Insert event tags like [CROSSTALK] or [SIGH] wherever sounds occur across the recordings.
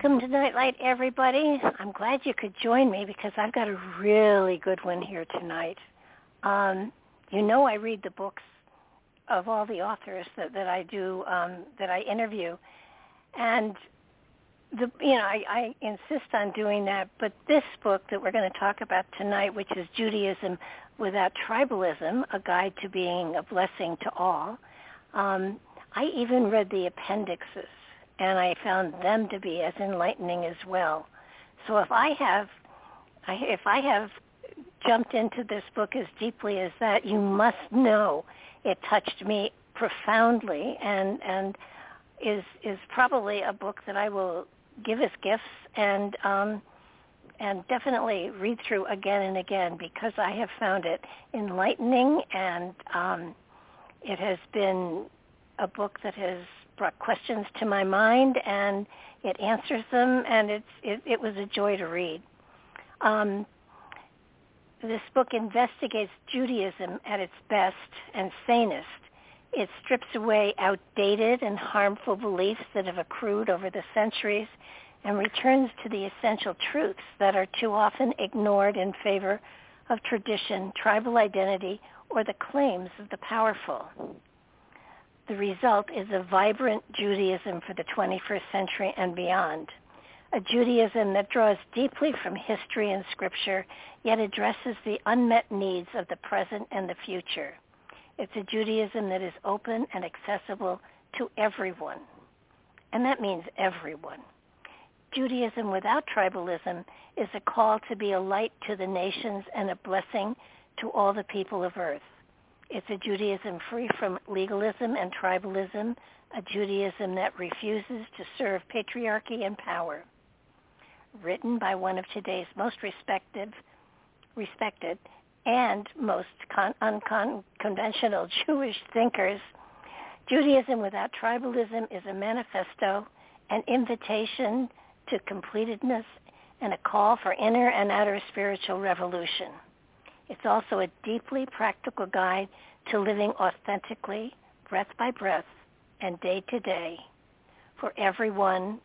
Welcome to Nightlight, everybody. I'm glad you could join me because I've got a really good one here tonight. Um, you know I read the books of all the authors that, that I do, um, that I interview. And, the, you know, I, I insist on doing that. But this book that we're going to talk about tonight, which is Judaism Without Tribalism, A Guide to Being a Blessing to All, um, I even read the appendixes and I found them to be as enlightening as well. So if I have, if I have jumped into this book as deeply as that, you must know it touched me profoundly and and is is probably a book that I will give as gifts and um, and definitely read through again and again because I have found it enlightening and um, it has been a book that has brought questions to my mind and it answers them and it's it, it was a joy to read. Um, this book investigates Judaism at its best and sanest. It strips away outdated and harmful beliefs that have accrued over the centuries and returns to the essential truths that are too often ignored in favor of tradition, tribal identity, or the claims of the powerful. The result is a vibrant Judaism for the 21st century and beyond. A Judaism that draws deeply from history and scripture, yet addresses the unmet needs of the present and the future. It's a Judaism that is open and accessible to everyone. And that means everyone. Judaism without tribalism is a call to be a light to the nations and a blessing to all the people of earth. It's a Judaism free from legalism and tribalism, a Judaism that refuses to serve patriarchy and power. Written by one of today's most respected, respected and most con- unconventional [LAUGHS] Jewish thinkers, Judaism without tribalism is a manifesto, an invitation to completedness, and a call for inner and outer spiritual revolution. It's also a deeply practical guide to living authentically, breath by breath, and day to day for everyone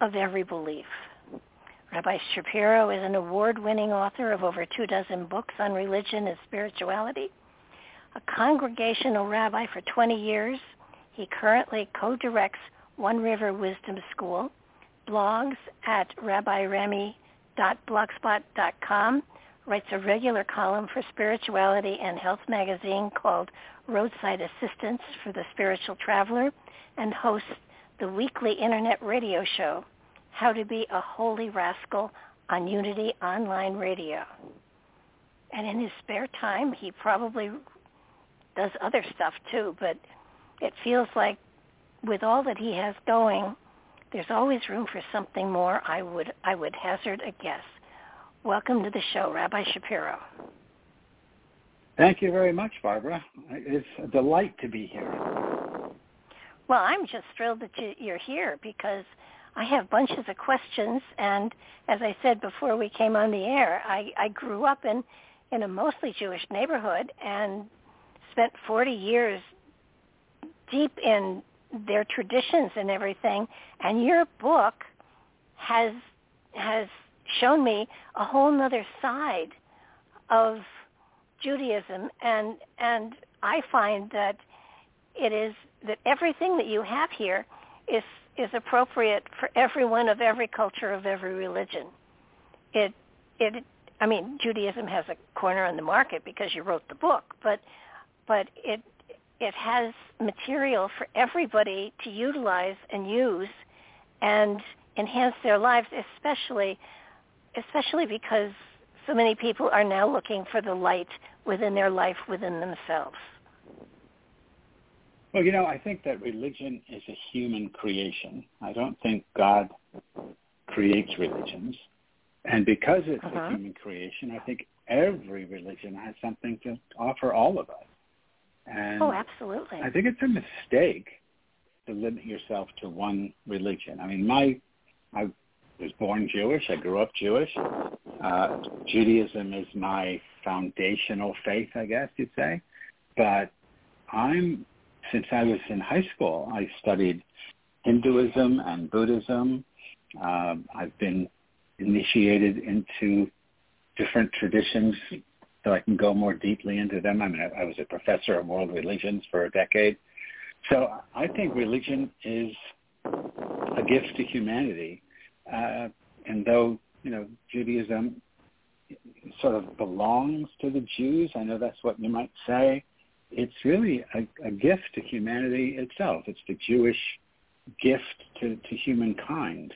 of every belief. Rabbi Shapiro is an award-winning author of over two dozen books on religion and spirituality. A congregational rabbi for 20 years, he currently co-directs One River Wisdom School, blogs at rabbirami.blogspot.com, writes a regular column for Spirituality and Health magazine called Roadside Assistance for the Spiritual Traveler, and hosts the weekly internet radio show, How to Be a Holy Rascal on Unity Online Radio. and in his spare time, he probably does other stuff too. But it feels like with all that he has going, there's always room for something more. I would I would hazard a guess. Welcome to the show, Rabbi Shapiro. Thank you very much, Barbara. It's a delight to be here. Well, I'm just thrilled that you're here because I have bunches of questions, and as I said before we came on the air, I, I grew up in in a mostly Jewish neighborhood and spent 40 years deep in their traditions and everything. And your book has has shown me a whole other side of Judaism, and and I find that it is that everything that you have here is is appropriate for everyone of every culture of every religion. It it I mean Judaism has a corner on the market because you wrote the book, but but it it has material for everybody to utilize and use and enhance their lives, especially especially because so many people are now looking for the light within their life, within themselves. Well, you know, I think that religion is a human creation. I don't think God creates religions. And because it's uh-huh. a human creation, I think every religion has something to offer all of us. And oh, absolutely. I think it's a mistake to limit yourself to one religion. I mean, my I was born Jewish. I grew up Jewish. Uh, Judaism is my foundational faith, I guess you'd say. But I'm since I was in high school, I studied Hinduism and Buddhism. Um, I've been initiated into different traditions so I can go more deeply into them. I mean, I, I was a professor of world religions for a decade. So I think religion is a gift to humanity. Uh, and though, you know, Judaism sort of belongs to the Jews, I know that's what you might say, it's really a, a gift to humanity itself. It's the Jewish gift to, to humankind.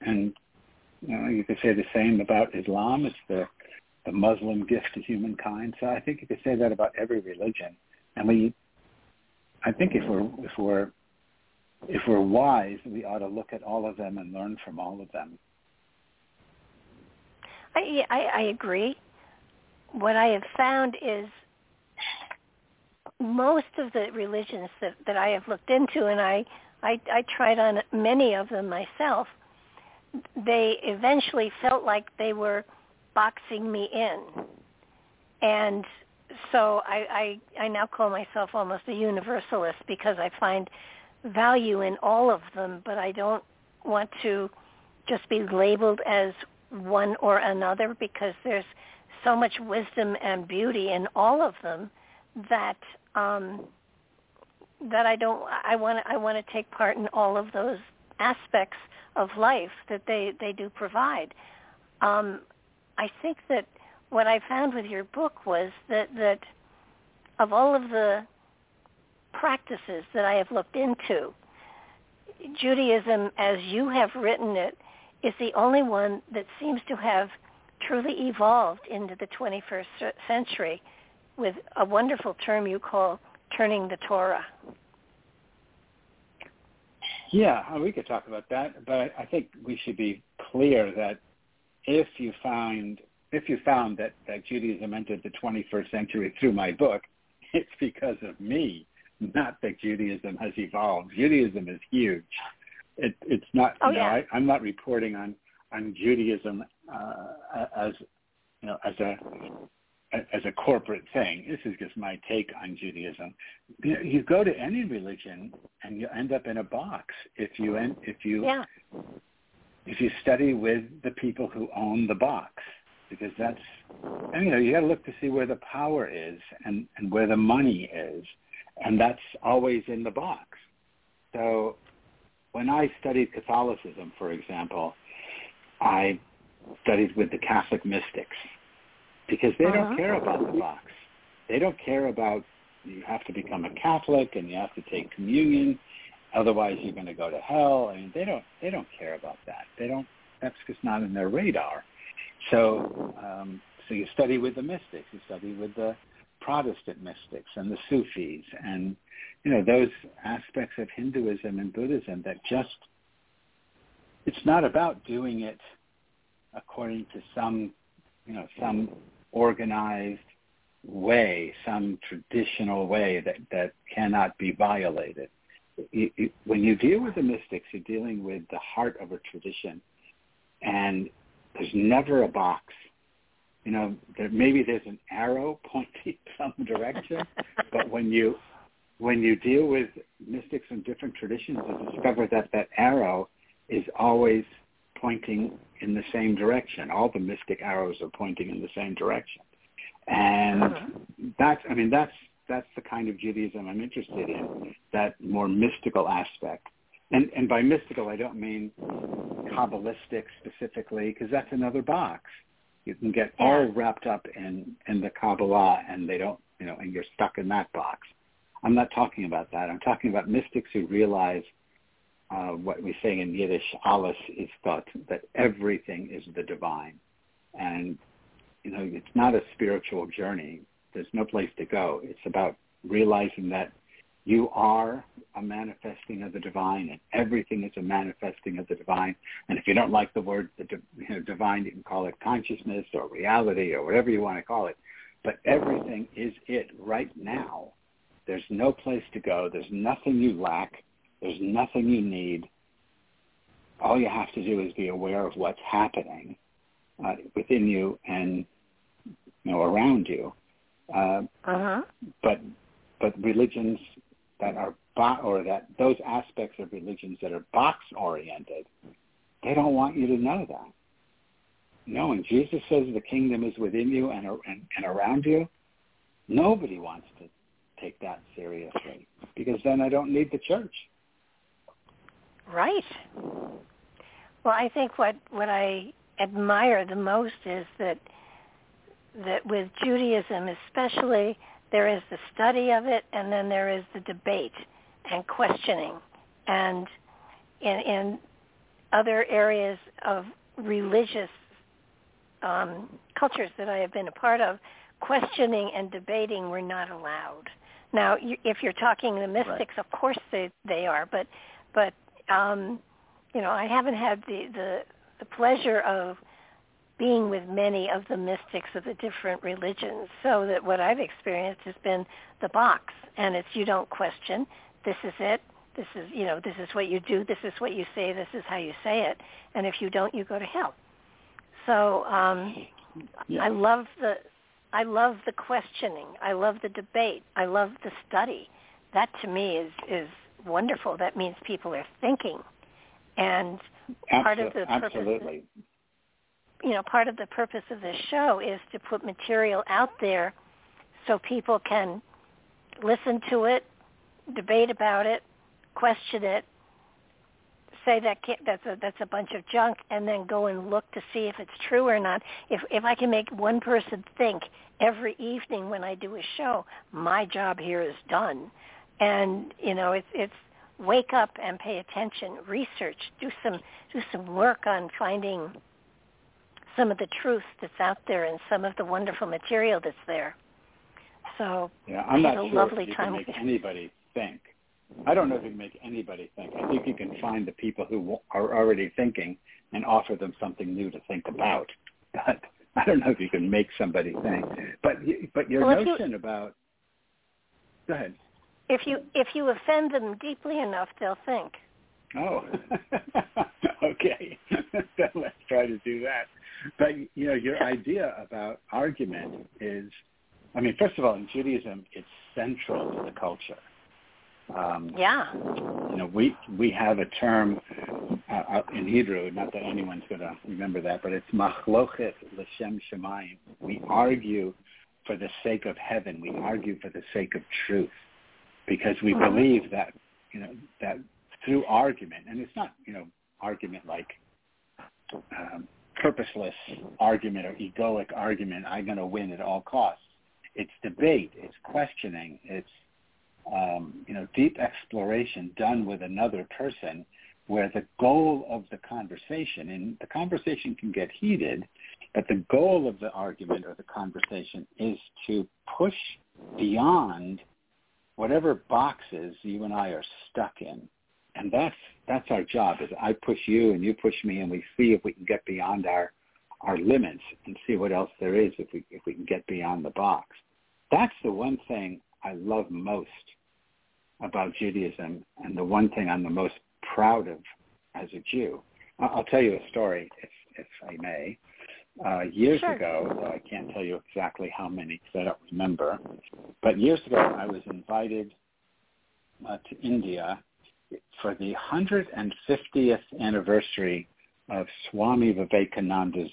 And you, know, you could say the same about Islam. It's the, the Muslim gift to humankind. So I think you could say that about every religion. And we, I think if we're, if we're, if we're wise, we ought to look at all of them and learn from all of them. I, I, I agree. What I have found is most of the religions that, that I have looked into, and I, I, I tried on many of them myself, they eventually felt like they were boxing me in. And so I, I, I now call myself almost a universalist because I find value in all of them, but I don't want to just be labeled as one or another because there's so much wisdom and beauty in all of them that um, that I don't. I want. I want to take part in all of those aspects of life that they they do provide. Um, I think that what I found with your book was that that of all of the practices that I have looked into, Judaism, as you have written it, is the only one that seems to have truly evolved into the 21st century with a wonderful term you call turning the Torah. Yeah, uh, we could talk about that, but I think we should be clear that if you find if you found that, that Judaism entered the 21st century through my book, [LAUGHS] it's because of me, not that Judaism has evolved. Judaism is huge. It, it's not. Oh, you know, yeah. I, I'm not reporting on on Judaism uh, as you know as a as a corporate thing. This is just my take on Judaism. You go to any religion and you end up in a box if you end, if you yeah. if you study with the people who own the box because that's and, you know you got to look to see where the power is and and where the money is and that's always in the box. So when I studied Catholicism, for example, I studied with the Catholic mystics because they uh-huh. don't care about the box. They don't care about you have to become a Catholic and you have to take communion, otherwise you're going to go to hell. I mean, they don't they don't care about that. They don't. That's just not in their radar. So um, so you study with the mystics, you study with the Protestant mystics and the Sufis and you know those aspects of Hinduism and Buddhism that just it's not about doing it according to some you know some organized way, some traditional way that that cannot be violated. You, you, when you deal with the mystics, you're dealing with the heart of a tradition, and there's never a box you know, there, maybe there's an arrow [LAUGHS] pointing some direction, but when you when you deal with mystics from different traditions, you discover that that arrow is always pointing in the same direction. All the mystic arrows are pointing in the same direction, and uh-huh. that's I mean that's that's the kind of Judaism I'm interested in, that more mystical aspect. And and by mystical, I don't mean Kabbalistic specifically, because that's another box. You can get yeah. all wrapped up in in the Kabbalah, and they don't, you know, and you're stuck in that box. I'm not talking about that. I'm talking about mystics who realize uh, what we say in Yiddish, alles is Gott, that everything is the divine. And, you know, it's not a spiritual journey. There's no place to go. It's about realizing that you are a manifesting of the divine, and everything is a manifesting of the divine. And if you don't like the word the you know, divine, you can call it consciousness or reality or whatever you want to call it. But everything is it right now. There's no place to go. There's nothing you lack. There's nothing you need. All you have to do is be aware of what's happening uh, within you and you know around you. Uh, uh-huh. But but religions that are bo- or that those aspects of religions that are box oriented, they don't want you to know that. No, and Jesus says the kingdom is within you and, and, and around you. Nobody wants to take that seriously because then I don't need the church. Right. Well, I think what what I admire the most is that that with Judaism, especially there is the study of it, and then there is the debate and questioning. And in, in other areas of religious um, cultures that I have been a part of, questioning and debating were not allowed. Now, you, if you're talking the mystics, right. of course they they are, but but um, you know, I haven't had the the the pleasure of being with many of the mystics of the different religions. So that what I've experienced has been the box, and it's you don't question. This is it. This is you know this is what you do. This is what you say. This is how you say it. And if you don't, you go to hell. So um, yeah. I love the I love the questioning. I love the debate. I love the study. That to me is is wonderful. That means people are thinking, and part of the purpose. Absolutely you know, part of the purpose of this show is to put material out there so people can listen to it, debate about it, question it, say that that's a that's a bunch of junk, and then go and look to see if it's true or not. If if I can make one person think every evening when I do a show, my job here is done. And you know, it's it's wake up and pay attention, research, do some do some work on finding some of the truth that's out there and some of the wonderful material that's there. So yeah, I'm not sure lovely if you time can make anybody think. I don't know if you can make anybody think. I think you can find the people who are already thinking and offer them something new to think about. [LAUGHS] But I don't know if you can make somebody think. But but your well, notion you, about go ahead. If you if you offend them deeply enough, they'll think. Oh, [LAUGHS] okay. [LAUGHS] Let's try to do that. But you know, your idea about argument is, I mean, first of all, in Judaism, it's central to the culture. Um, yeah. You know, we we have a term uh, in Hebrew. Not that anyone's going to remember that, but it's machlochet l'shem shemayim. We argue for the sake of heaven. We argue for the sake of truth, because we mm-hmm. believe that you know that through argument, and it's not you know argument like um, purposeless argument or egoic argument, I'm going to win at all costs. It's debate, it's questioning, it's um, you know deep exploration done with another person, where the goal of the conversation and the conversation can get heated But the goal of the argument or the conversation is to push beyond whatever boxes you and I are stuck in. And that's that's our job is I push you and you push me and we see if we can get beyond our our limits and see what else there is if we if we can get beyond the box. That's the one thing I love most about Judaism and the one thing I'm the most proud of as a Jew. I'll tell you a story if if I may. Uh, years sure. ago, I can't tell you exactly how many because I don't remember, but years ago I was invited uh, to India for the 150th anniversary of Swami Vivekananda's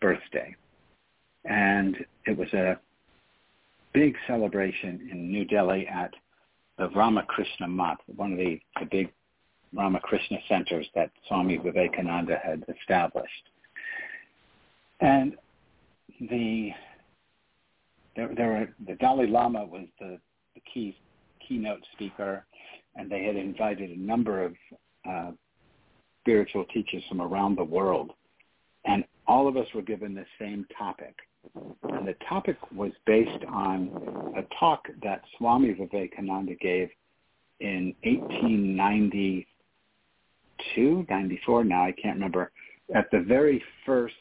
birthday. And it was a big celebration in New Delhi at the Ramakrishna Math, one of the, the big Ramakrishna centers that Swami Vivekananda had established. And the there, there were, the Dalai Lama was the, the key keynote speaker and they had invited a number of uh, spiritual teachers from around the world, and all of us were given the same topic. And the topic was based on a talk that Swami Vivekananda gave in 1892, 94, now I can't remember, at the very first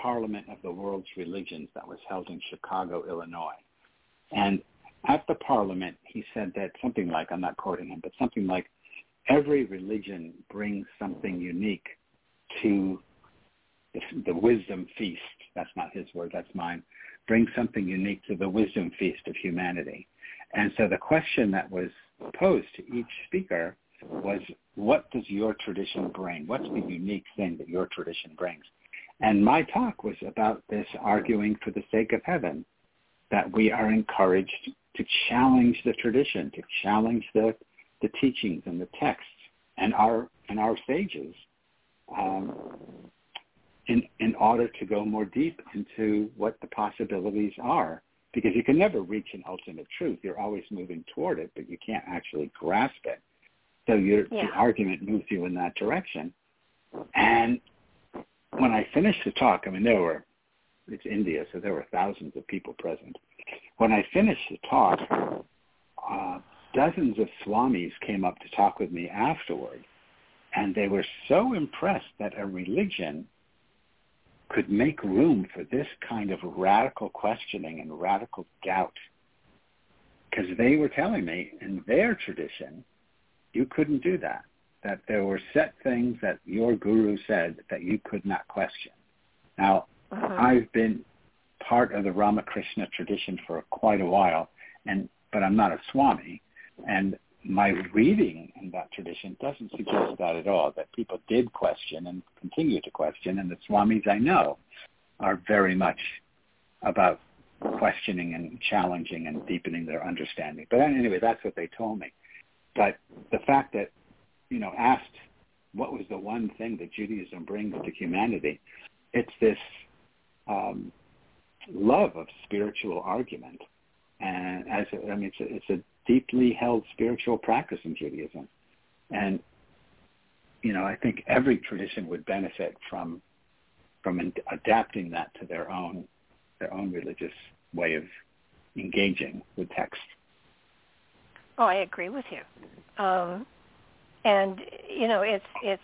Parliament of the World's Religions that was held in Chicago, Illinois. And at the parliament, he said that something like, I'm not quoting him, but something like, every religion brings something unique to the, the wisdom feast. That's not his word, that's mine. Brings something unique to the wisdom feast of humanity. And so the question that was posed to each speaker was, what does your tradition bring? What's the unique thing that your tradition brings? And my talk was about this arguing for the sake of heaven, that we are encouraged to challenge the tradition, to challenge the, the teachings and the texts and our and our sages um, in in order to go more deep into what the possibilities are. Because you can never reach an ultimate truth. You're always moving toward it, but you can't actually grasp it. So your yeah. the argument moves you in that direction. And when I finished the talk, I mean there were it's India, so there were thousands of people present. When I finished the talk, uh, dozens of swamis came up to talk with me afterward, and they were so impressed that a religion could make room for this kind of radical questioning and radical doubt. Because they were telling me in their tradition, you couldn't do that. That there were set things that your guru said that you could not question. Now, uh-huh. I've been part of the Ramakrishna tradition for quite a while, and but I'm not a Swami, and my reading in that tradition doesn't suggest that at all. That people did question and continue to question, and the Swamis I know are very much about questioning and challenging and deepening their understanding. But anyway, that's what they told me. But the fact that, you know, asked what was the one thing that Judaism brings to humanity, it's this um, love of spiritual argument. And as a, I mean, it's a, it's a deeply held spiritual practice in Judaism. And, you know, I think every tradition would benefit from from in, adapting that to their own their own religious way of engaging with text. Oh, I agree with you. Um, and you know, it's it's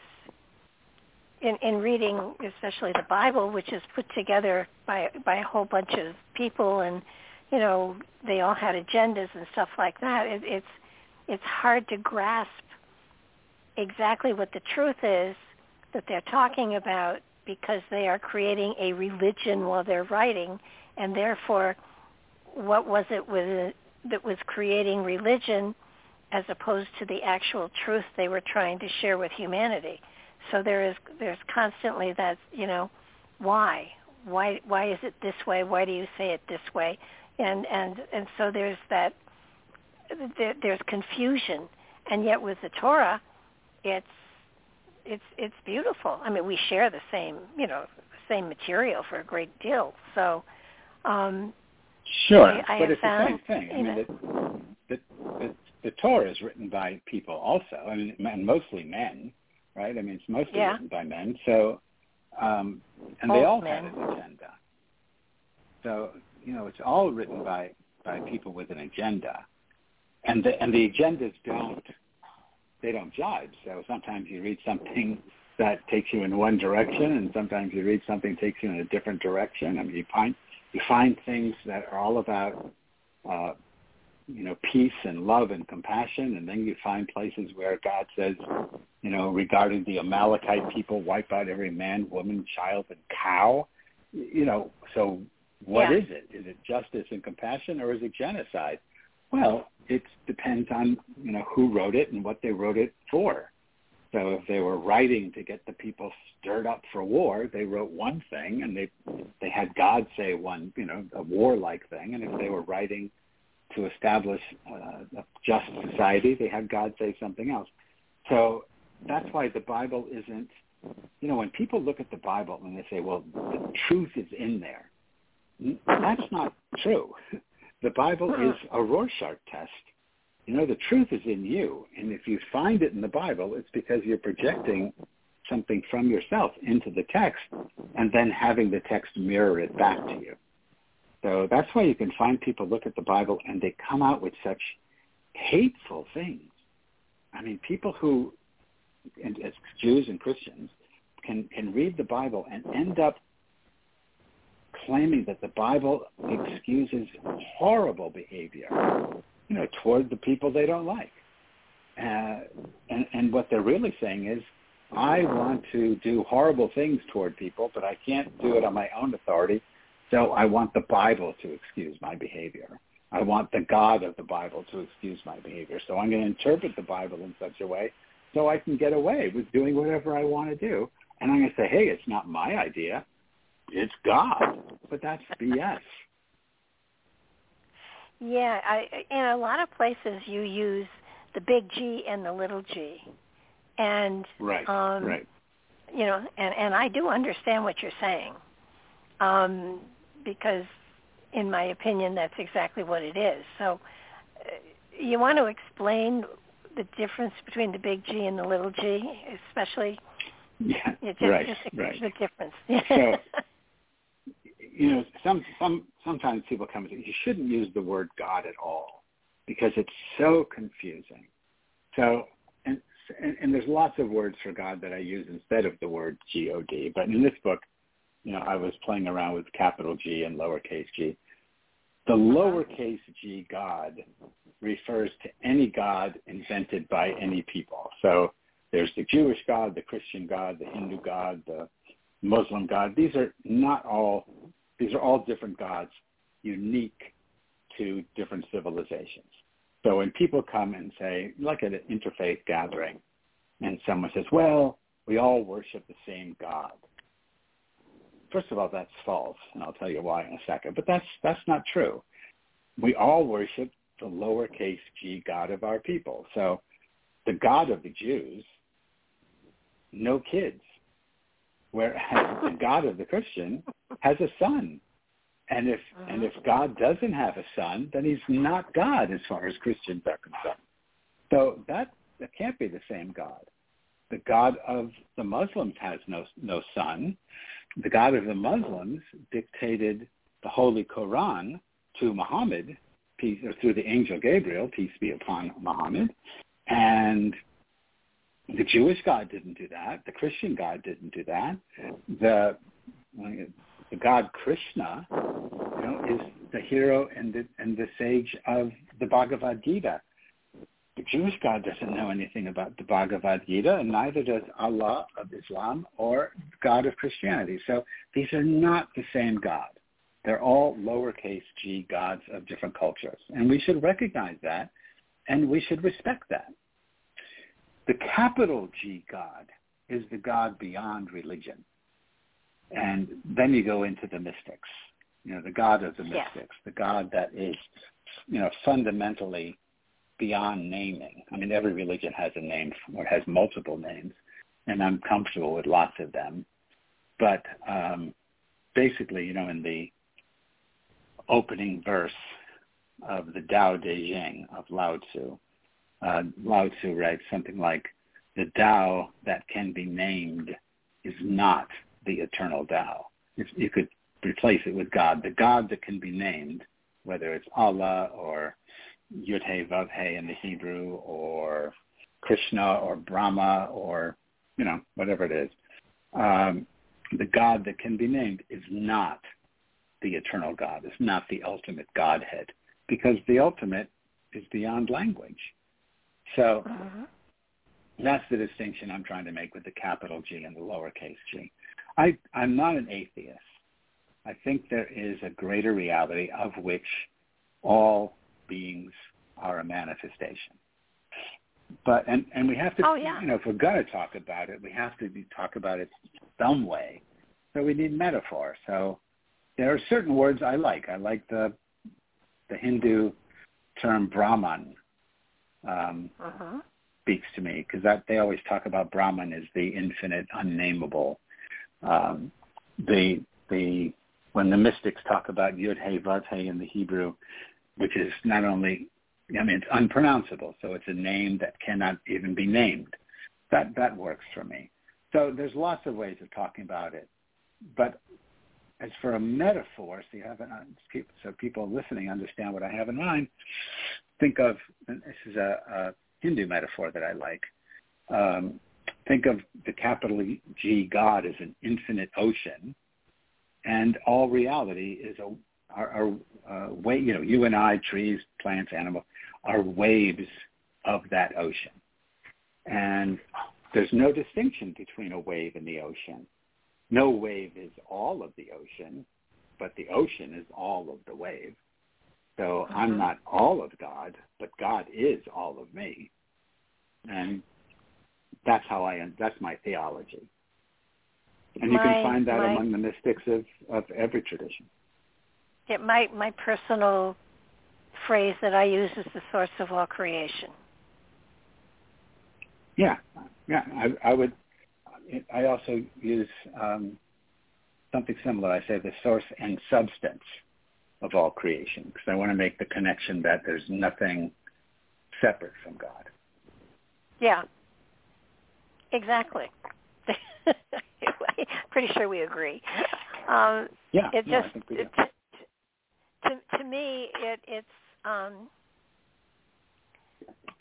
in, in reading, especially the Bible, which is put together by by a whole bunch of people, and you know they all had agendas and stuff like that. It, it's it's hard to grasp exactly what the truth is that they're talking about because they are creating a religion while they're writing, and therefore, what was it with, that was creating religion as opposed to the actual truth they were trying to share with humanity? So there is there's constantly that you know why why why is it this way? Why do you say it this way? And and and so there's that there, there's confusion, and yet with the Torah, it's it's it's beautiful. I mean, we share the same you know same material for a great deal. So um, sure, I, I but it's found, the same thing. I mean, the, the, the the Torah is written by people also. I mean, and mostly men right? I mean, it's mostly yeah. written by men. So Um, and they all men. had an agenda. So, you know, it's all written by, by people with an agenda. And the, and the agendas don't, they don't judge. So sometimes you read something that takes you in one direction and sometimes you read something that takes you in a different direction. I mean, you find, you find things that are all about, uh, you know, peace and love and compassion, and then you find places where God says, you know, regarding the Amalekite people, wipe out every man, woman, child, and cow. You know, so what Yeah. is it? Is it justice and compassion, or is it genocide? Well, it depends on you know who wrote it and what they wrote it for. So if they were writing to get the people stirred up for war, they wrote one thing, and they they had God say one, you know, a warlike thing. And if they were writing to establish uh, a just society, they had God say something else. So that's why the Bible isn't, you know, when people look at the Bible and they say, well, the truth is in there, that's not true. [LAUGHS] The Bible is a Rorschach test. You know, the truth is in you. And if you find it in the Bible, it's because you're projecting something from yourself into the text and then having the text mirror it back to you. So that's why you can find people look at the Bible and they come out with such hateful things. I mean, people who, and as Jews and Christians, can can read the Bible and end up claiming that the Bible excuses horrible behavior, you know, toward the people they don't like. Uh, and, and what they're really saying is, I want to do horrible things toward people, but I can't do it on my own authority. So I want the Bible to excuse my behavior. I want the God of the Bible to excuse my behavior. So I'm going to interpret the Bible in such a way so I can get away with doing whatever I want to do. And I'm going to say, hey, it's not my idea. It's God. But that's BS. Yeah, I, in a lot of places you use the big G and the little g. And Right, um, right. you know, and and I do understand what you're saying, um, because in my opinion, that's exactly what it is. So, uh, you want to explain the difference between the big G and the little g, especially Yeah, just, right, just the, right. the difference. So, [LAUGHS] you know, some some sometimes people come and say you shouldn't use the word God at all because it's so confusing. So, and and, and there's lots of words for God that I use instead of the word G O D. But in this book, you know, I was playing around with capital G and lowercase g. The oh, lowercase g God refers to any God invented by any people. So there's the Jewish God, the Christian God, the Hindu God, the Muslim God. These are not all, these are all different gods unique to different civilizations. So when people come and say, like at an interfaith gathering, and someone says, well, we all worship the same God. First of all, that's false, and I'll tell you why in a second. But that's that's not true. We all worship the lowercase g God of our people. So the God of the Jews, no kids. Whereas [LAUGHS] the God of the Christian has a son. And if and if God doesn't have a son, then he's not God as far as Christians are concerned. So that that can't be the same God. The God of the Muslims has no no son. The God of the Muslims dictated the Holy Quran to Muhammad, peace or through the angel Gabriel, peace be upon Muhammad, and the Jewish God didn't do that. The Christian God didn't do that. The the God Krishna, you know, is the hero and the and the sage of the Bhagavad Gita. The Jewish God doesn't know anything about the Bhagavad Gita, and neither does Allah of Islam or God of Christianity. So these are not the same God. They're all lowercase g gods of different cultures, and we should recognize that, and we should respect that. The capital G God is the God beyond religion. And then you go into the mystics, you know, the God of the Yeah. mystics, the God that is, you know, fundamentally beyond naming. I mean, every religion has a name or has multiple names, and I'm comfortable with lots of them. But um, basically, you know, in the opening verse of the Tao Te Ching of Lao Tzu, uh, Lao Tzu writes something like, the Tao that can be named is not the eternal Tao. If you could replace it with God, the God that can be named, whether it's Allah or Yud He Vav He in the Hebrew, or Krishna or Brahma or you know whatever it is, um, the God that can be named is not the eternal God. It's not the ultimate Godhead because the ultimate is beyond language. So uh-huh. that's the distinction I'm trying to make with the capital G and the lowercase g. I, I'm not an atheist. I think there is a greater reality of which all beings are a manifestation. But and and we have to, oh, yeah. you know, if we're going to talk about it, we have to be, talk about it some way. So we need metaphor. So there are certain words I like. I like the the Hindu term Brahman. Um, uh-huh. Speaks to me because that they always talk about Brahman as the infinite, unnameable. Um, the the when the mystics talk about Yud He Vav He in the Hebrew, which is not only I mean it's unpronounceable, so it's a name that cannot even be named. That that works for me. So there's lots of ways of talking about it, but as for a metaphor, so you have an, so people listening understand what I have in mind. Think of this is a, a Hindu metaphor that I like. Um, think of the capital G God as an infinite ocean, and all reality is a are, are uh, way you know you and I, trees, plants, animals, are waves of that ocean, and there's no distinction between a wave and the ocean no wave is all of the ocean, but the ocean is all of the wave. So uh-huh. I'm not all of God, but God is all of me. And that's how I, that's my theology. And you can find that my, among the mystics of, of every tradition. Yeah, my, my personal phrase that I use is the source of all creation. Yeah, yeah, I, I would I also use um, something similar. I say the source and substance of all creation because I want to make the connection that there's nothing separate from God. Yeah, exactly. [LAUGHS] Pretty sure we agree. Um, yeah, it no, just it, to to me it it's um,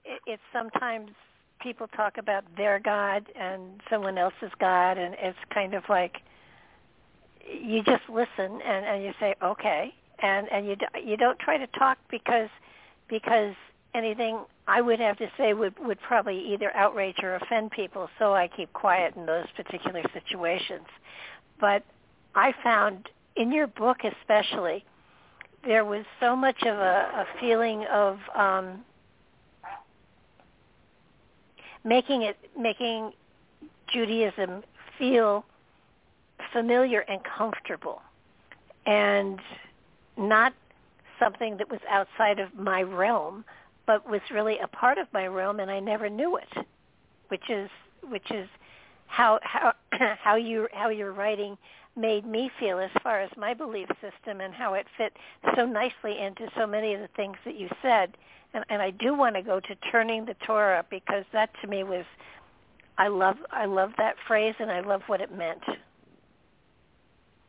it, it's sometimes people talk about their God and someone else's God, and it's kind of like you just listen and, and you say okay, and and you you don't try to talk because because anything I would have to say would would probably either outrage or offend people, so I keep quiet in those particular situations. But I found in your book especially there was so much of a, a feeling of um, making it making Judaism feel familiar and comfortable and not something that was outside of my realm but was really a part of my realm and I never knew it which is which is how how [CLEARS THROAT] how you how your writing made me feel as far as my belief system and how it fit so nicely into so many of the things that you said and, and I do want to go to turning the Torah because that to me was I love I love that phrase and I love what it meant.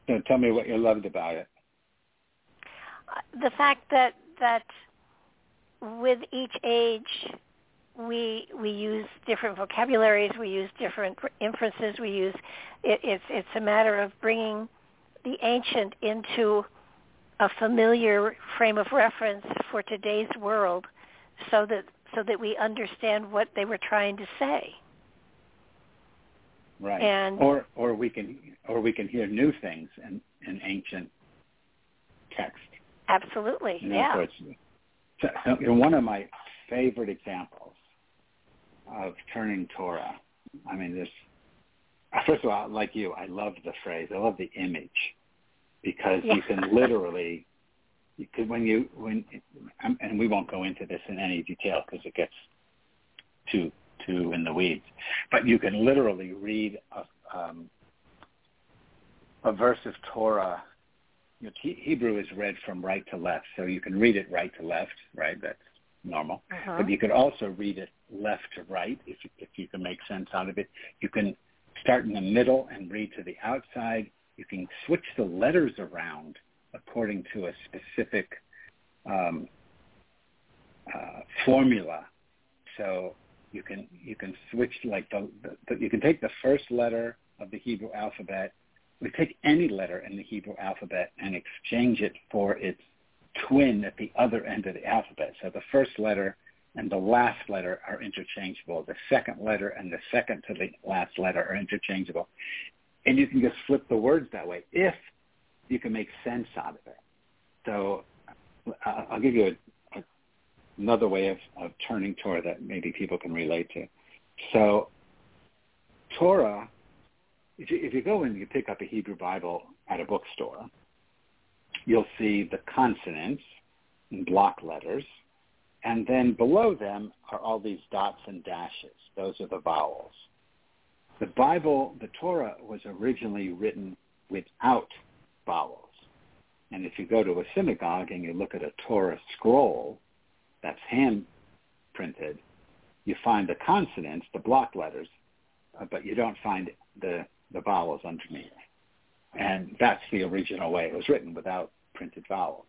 So tell me what you loved about it. Uh, the fact that that with each age we we use different vocabularies, we use different inferences, we use it, it's it's a matter of bringing the ancient into a familiar frame of reference for today's world so that so that we understand what they were trying to say. Right. And or or we can or we can hear new things in, in ancient text. Absolutely. You know, yeah. So, so one of my favorite examples of turning Torah. I mean, this. [LAUGHS] First of all, like you, I love the phrase. I love the image because yeah. you can [LAUGHS] literally you could when you when and we won't go into this in any detail because it gets too too in the weeds but you can literally read a, um, a verse of torah you know, hebrew is read from right to left so you can read it right to left right that's normal uh-huh. but you could also read it left to right if if you can make sense out of it you can start in the middle and read to the outside. You can switch the letters around according to a specific um, uh, formula. So you can you can switch like the, the, you can take the first letter of the Hebrew alphabet. We take any letter in the Hebrew alphabet and exchange it for its twin at the other end of the alphabet. So the first letter and the last letter are interchangeable. The second letter and the second to the last letter are interchangeable. And you can just flip the words that way if you can make sense out of it. So uh, I'll give you a, a, another way of, of turning Torah that maybe people can relate to. So Torah, if you, if you go and you pick up a Hebrew Bible at a bookstore, you'll see the consonants in block letters, and then below them are all these dots and dashes. Those are the vowels. The Bible, the Torah, was originally written without vowels. And if you go to a synagogue and you look at a Torah scroll that's hand printed, you find the consonants, the block letters, uh, but you don't find the, the vowels underneath. And that's the original way it was written without printed vowels.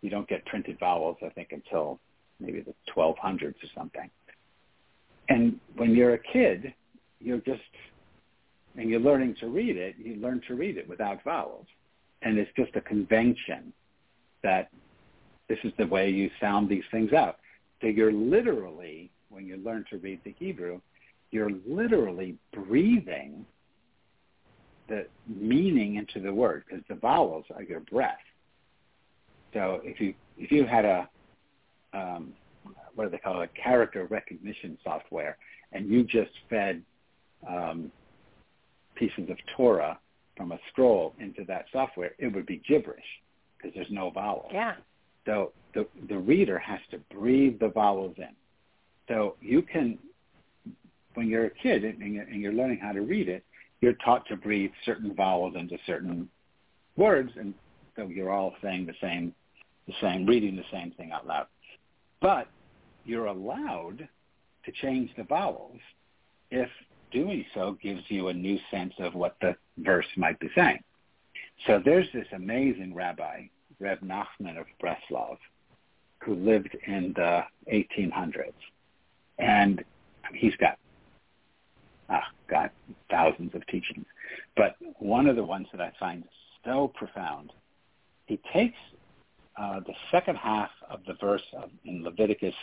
You don't get printed vowels, I think, until maybe the 1200s or something. And when you're a kid, you're just, and you're learning to read it, you learn to read it without vowels. And it's just a convention that this is the way you sound these things out. So you're literally, when you learn to read the Hebrew, you're literally breathing the meaning into the word because the vowels are your breath. So if you if you had a um, what do they call it, a character recognition software, and you just fed um, pieces of Torah from a scroll into that software, it would be gibberish because there's no vowels. Yeah. So the the reader has to breathe the vowels in. So you can, when you're a kid and you're, and you're learning how to read it, you're taught to breathe certain vowels into certain words, and so you're all saying the same, the same, reading the same thing out loud. But you're allowed to change the vowels if doing so gives you a new sense of what the verse might be saying. So there's this amazing rabbi, Reb Nachman of Breslov, who lived in the 1800s. And he's got, ah, got thousands of teachings. But one of the ones that I find so profound, he takes uh, the second half of the verse in Leviticus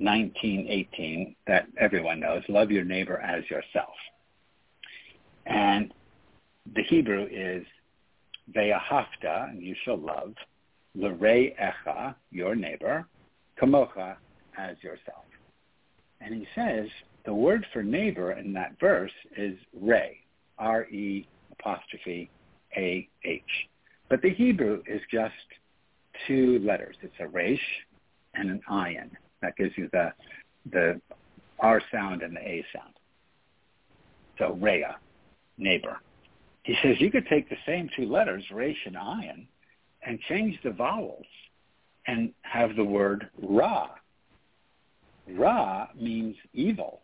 19:18 that everyone knows, love your neighbor as yourself. And the Hebrew is ve'ahavta, and you shall love, l're'echa, your neighbor, kamocha, as yourself. And he says the word for neighbor in that verse is re, R-E apostrophe A-H. But the Hebrew is just two letters. It's a resh and an ayin. That gives you the the R sound and the A sound. So rea, neighbor. He says you could take the same two letters, resh and ayin, and change the vowels and have the word ra. Ra means evil.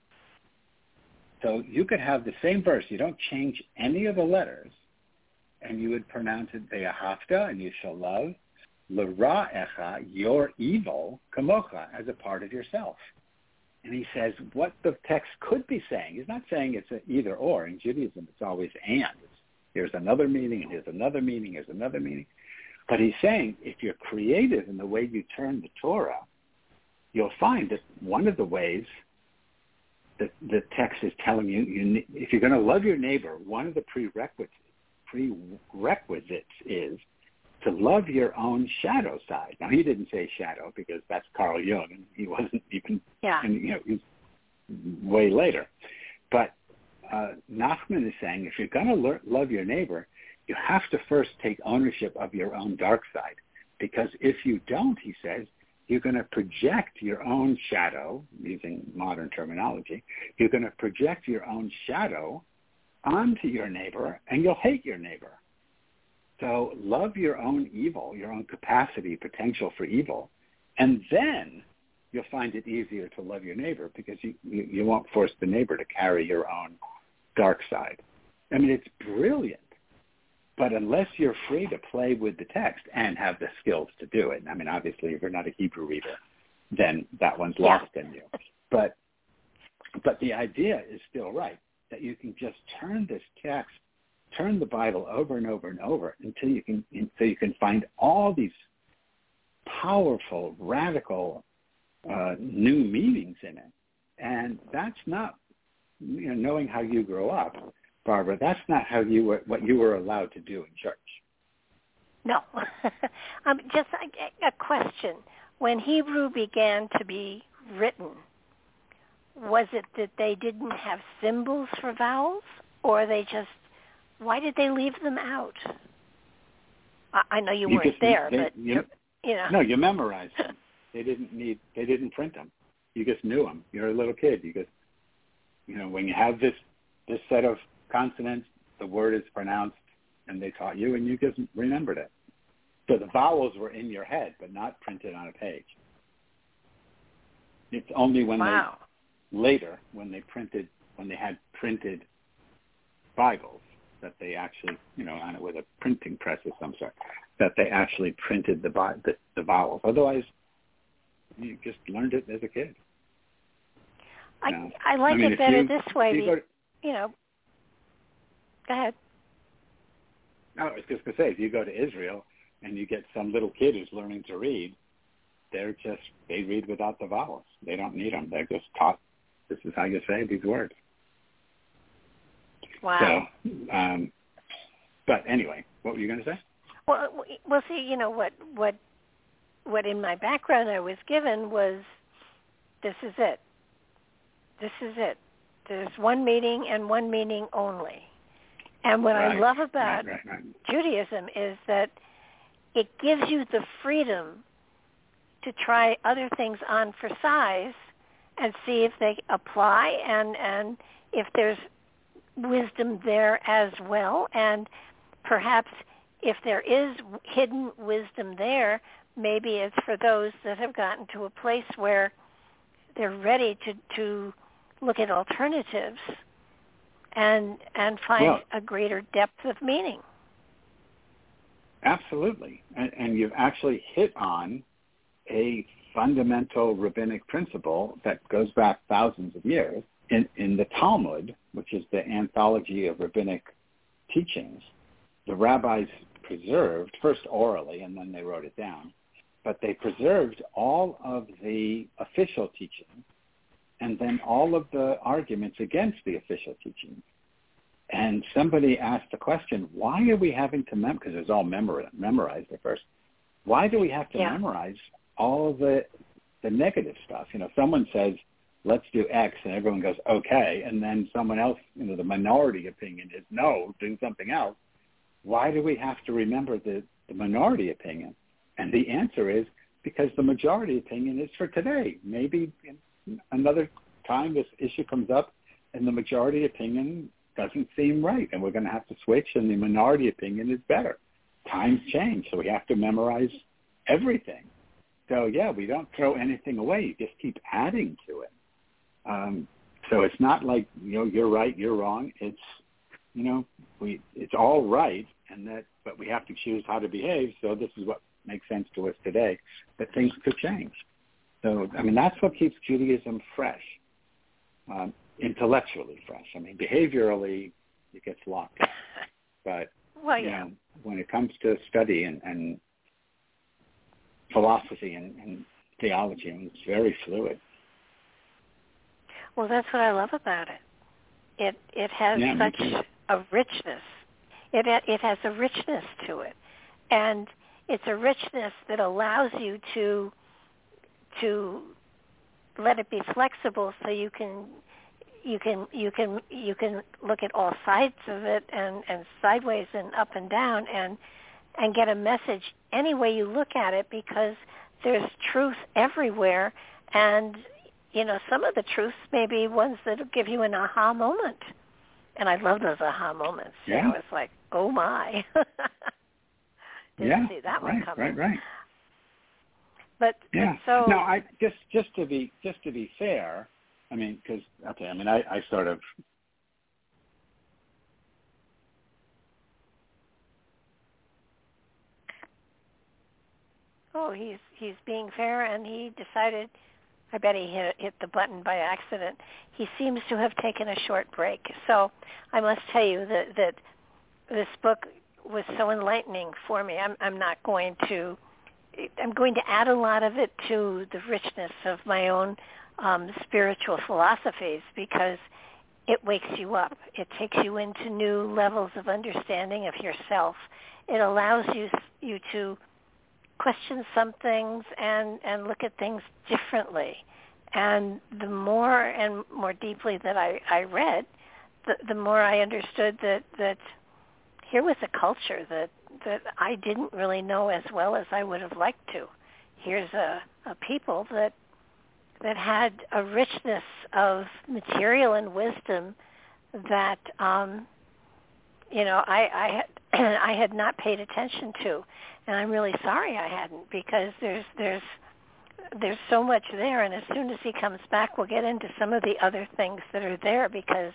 So you could have the same verse. You don't change any of the letters, and you would pronounce it Ve'ahavta, and you shall love, l'ra'echa, your evil, kamocha, as a part of yourself. And he says what the text could be saying. He's not saying it's an either or. In Judaism, it's always and. It's, here's another meaning, and here's another meaning, here's another meaning. But he's saying if you're creative in the way you turn the Torah, you'll find that one of the ways that the text is telling you, you if you're going to love your neighbor, one of the prerequisites, prerequisites is to love your own shadow side. Now he didn't say shadow because that's Carl Jung, and he [LAUGHS] wasn't even. Yeah. And, you know, he's way later. But uh, Nachman is saying if you're going to le- love your neighbor, you have to first take ownership of your own dark side, because if you don't, he says, you're going to project your own shadow, using modern terminology, you're going to project your own shadow onto your neighbor, and you'll hate your neighbor. So love your own evil, your own capacity, potential for evil, and then you'll find it easier to love your neighbor because you, you, you won't force the neighbor to carry your own dark side. I mean, it's brilliant. But unless you're free to play with the text and have the skills to do it, I mean, obviously, if you're not a Hebrew reader, then that one's Yeah. lost in you. But but the idea is still right that you can just turn this text, turn the Bible over and over and over until you can until you can find all these powerful, radical, uh, new meanings in it. And that's not, you know, knowing how you grow up, Barbara. That's not how you were what you were allowed to do in church. No. [LAUGHS] um, just a, a question. When Hebrew began to be written, was it that they didn't have symbols for vowels, or they just why did they leave them out? I, I know you, You weren't there, they- but you- you know. No, you memorized [LAUGHS] them. They didn't need. They didn't print them. You just knew them. You're a little kid. You just, you know, when you have this this set of consonants, the word is pronounced, and they taught you, and you just remembered it. So the vowels were in your head, but not printed on a page. It's only when wow. they later, when they printed, when they had printed Bibles, that they actually, you know, on it with a printing press of some sort, that they actually printed the, the, the vowels. Otherwise, you just learned it as a kid. I No. I like I mean, it better you- this way. you to- you know. Go ahead. No, I was just going to say, if you go to Israel and you get some little kid who's learning to read, they're just, they read without the vowels. They don't need them. They're just taught, this is how you say these words. Wow. So, um, but anyway, what were you going to say? Well, well, see, you know what, what, what in my background I was given was, this is it. This is it. There's one meaning and one meaning only. And what I love about right, right, right. Judaism is that it gives you the freedom to try other things on for size and see if they apply and and if there's wisdom there as well and perhaps if there is hidden wisdom there maybe it's for those that have gotten to a place where they're ready to to look at alternatives and and find Well- a greater depth of meaning Absolutely. And, and you've actually hit on a fundamental rabbinic principle that goes back thousands of years. In, in the Talmud, which is the anthology of rabbinic teachings, the rabbis preserved, first orally and then they wrote it down, but they preserved all of the official teachings and then all of the arguments against the official teachings. And somebody asked the question, why are we having to mem because it was all memor- memorized at first. Why do we have to Yeah. memorize all the the negative stuff? You know, someone says, let's do X and everyone goes, okay, and then someone else, you know, the minority opinion is no, do something else. Why do we have to remember the, the minority opinion? And the answer is because the majority opinion is for today. Maybe another time this issue comes up and the majority opinion doesn't seem right and we're going to have to switch and the minority opinion is better. Times change, so we have to memorize everything. So yeah, we don't throw anything away. You just keep adding to it. Um, so it's not like, you know, you're right, you're wrong. It's, you know, we, it's all right and that, but we have to choose how to behave. So this is what makes sense to us today, but things could change. So, I mean, that's what keeps Judaism fresh, um, intellectually fresh. I mean, behaviorally, it gets locked up. But, well you know, when it comes to study and, and philosophy and, and theology, I mean, it's very fluid. Well, that's what I love about it. It it has Yeah, such a richness. It it has a richness to it, and it's a richness that allows you to to let it be flexible, so you can you can you can you can look at all sides of it and and sideways and up and down and and get a message any way you look at it because there's truth everywhere and you know, some of the truths may be ones that'll give you an aha moment. And I love those aha moments. Yeah. You know, it's like, oh my. [LAUGHS] Didn't yeah, see that right, one. Right, right. But yeah. But so I just just to be just to be fair, I mean, because okay, I mean, I, I sort of oh he's he's being fair and he decided I bet he hit hit the button by accident. He seems to have taken a short break. So I must tell you that that this book was so enlightening for me. I'm I'm not going to I'm going to add a lot of it to the richness of my own um, spiritual philosophies because it wakes you up. It takes you into new levels of understanding of yourself. It allows you you to question some things and and look at things differently. And the more and more deeply that I, I read, the, the more I understood that that here was a culture that that I didn't really know as well as I would have liked to. Here's a, a people that that had a richness of material and wisdom that um, you know I, I had [CLEARS THROAT] I had not paid attention to, and I'm really sorry I hadn't because there's there's there's so much there, and as soon as he comes back, we'll get into some of the other things that are there because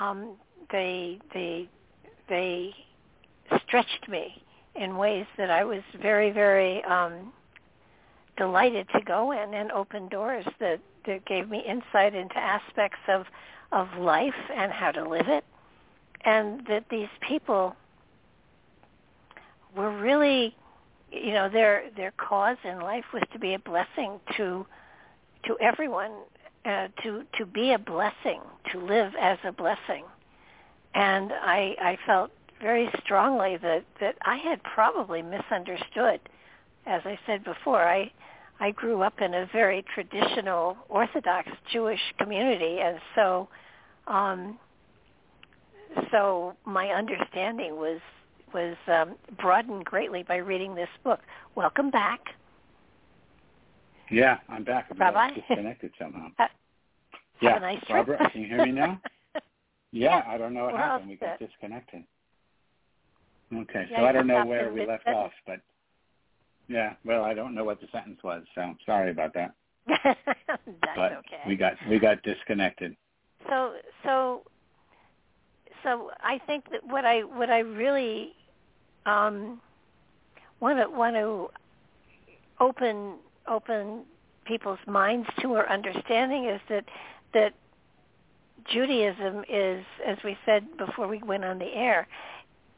um, they they they stretched me in ways that I was very very um, delighted to go in and open doors that that gave me insight into aspects of of life and how to live it, and that these people were really you know their their cause in life was to be a blessing to to everyone uh, to to be a blessing to live as a blessing. And i i felt very strongly that that i had probably misunderstood. As i said before i i grew up in a very traditional orthodox jewish community and so um so my understanding was was um, broadened greatly by reading this book. Welcome back. Yeah, I'm back. I'm Rabbi. disconnected somehow. Uh, yeah, nice. Barbara, can you hear me now? [LAUGHS] yeah, I don't know what happened. We got disconnected. Okay, Yeah, so I don't know where we left mid-sentence. off, but yeah, well, I don't know what the sentence was, so sorry about that. [LAUGHS] That's but okay. we got we got disconnected. so so so I think that what I what I really um want to want to open open people's minds to or understanding is that that Judaism is as we said before we went on the air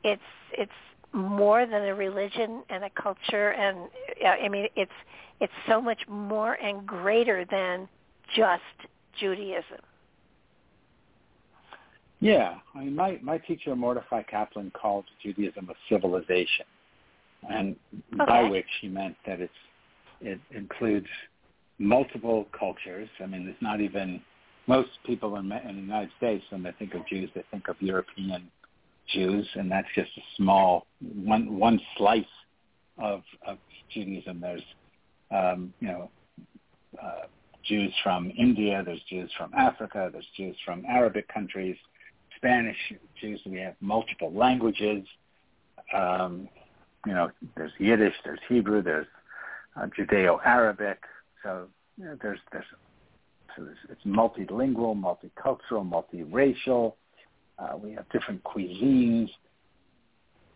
it's it's more than a religion and a culture and I mean it's it's so much more and greater than just Judaism. Yeah, I mean, my my teacher Mordecai Kaplan called Judaism a civilization, and by which he meant that it's it includes multiple cultures. I mean, it's not even most people in, in the United States when they think of Jews, they think of European Jews, and that's just a small one one slice of of Judaism. There's um, you know. Uh, Jews from India, there's Jews from Africa, there's Jews from Arabic countries, Spanish Jews. We have multiple languages. Um, you know, there's Yiddish, there's Hebrew, there's uh, Judeo-Arabic. So you know, there's there's so there's, it's multilingual, multicultural, multiracial. Uh, we have different cuisines.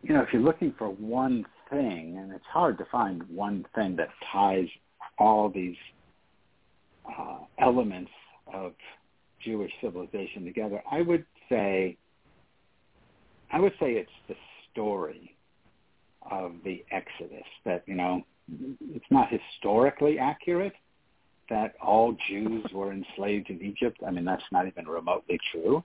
You know, if you're looking for one thing, and it's hard to find one thing that ties all these uh, elements of Jewish civilization together, I would say, I would say it's the story of the Exodus. That you know, it's not historically accurate that all Jews were enslaved in Egypt. I mean, that's not even remotely true.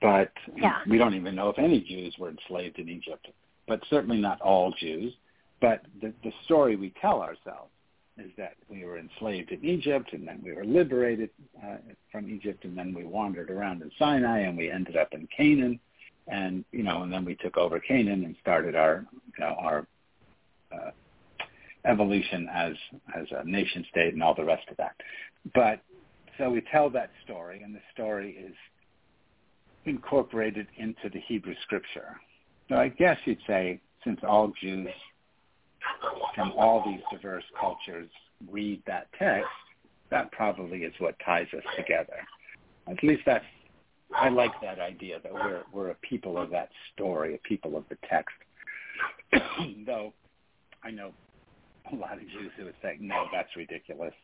But Yeah. we don't even know if any Jews were enslaved in Egypt. But certainly not all Jews. But the, the story we tell ourselves is that we were enslaved in Egypt and then we were liberated uh, from Egypt and then we wandered around in Sinai and we ended up in Canaan and you know and then we took over Canaan and started our you know our uh, evolution as as a nation state and all the rest of that. But so we tell that story and the story is incorporated into the Hebrew scripture. So I guess you'd say since all Jews from all these diverse cultures read that text, that probably is what ties us together. At least that's I like that idea that we're we're a people of that story, a people of the text. [COUGHS] Though I know a lot of Jews who would say, no, that's ridiculous.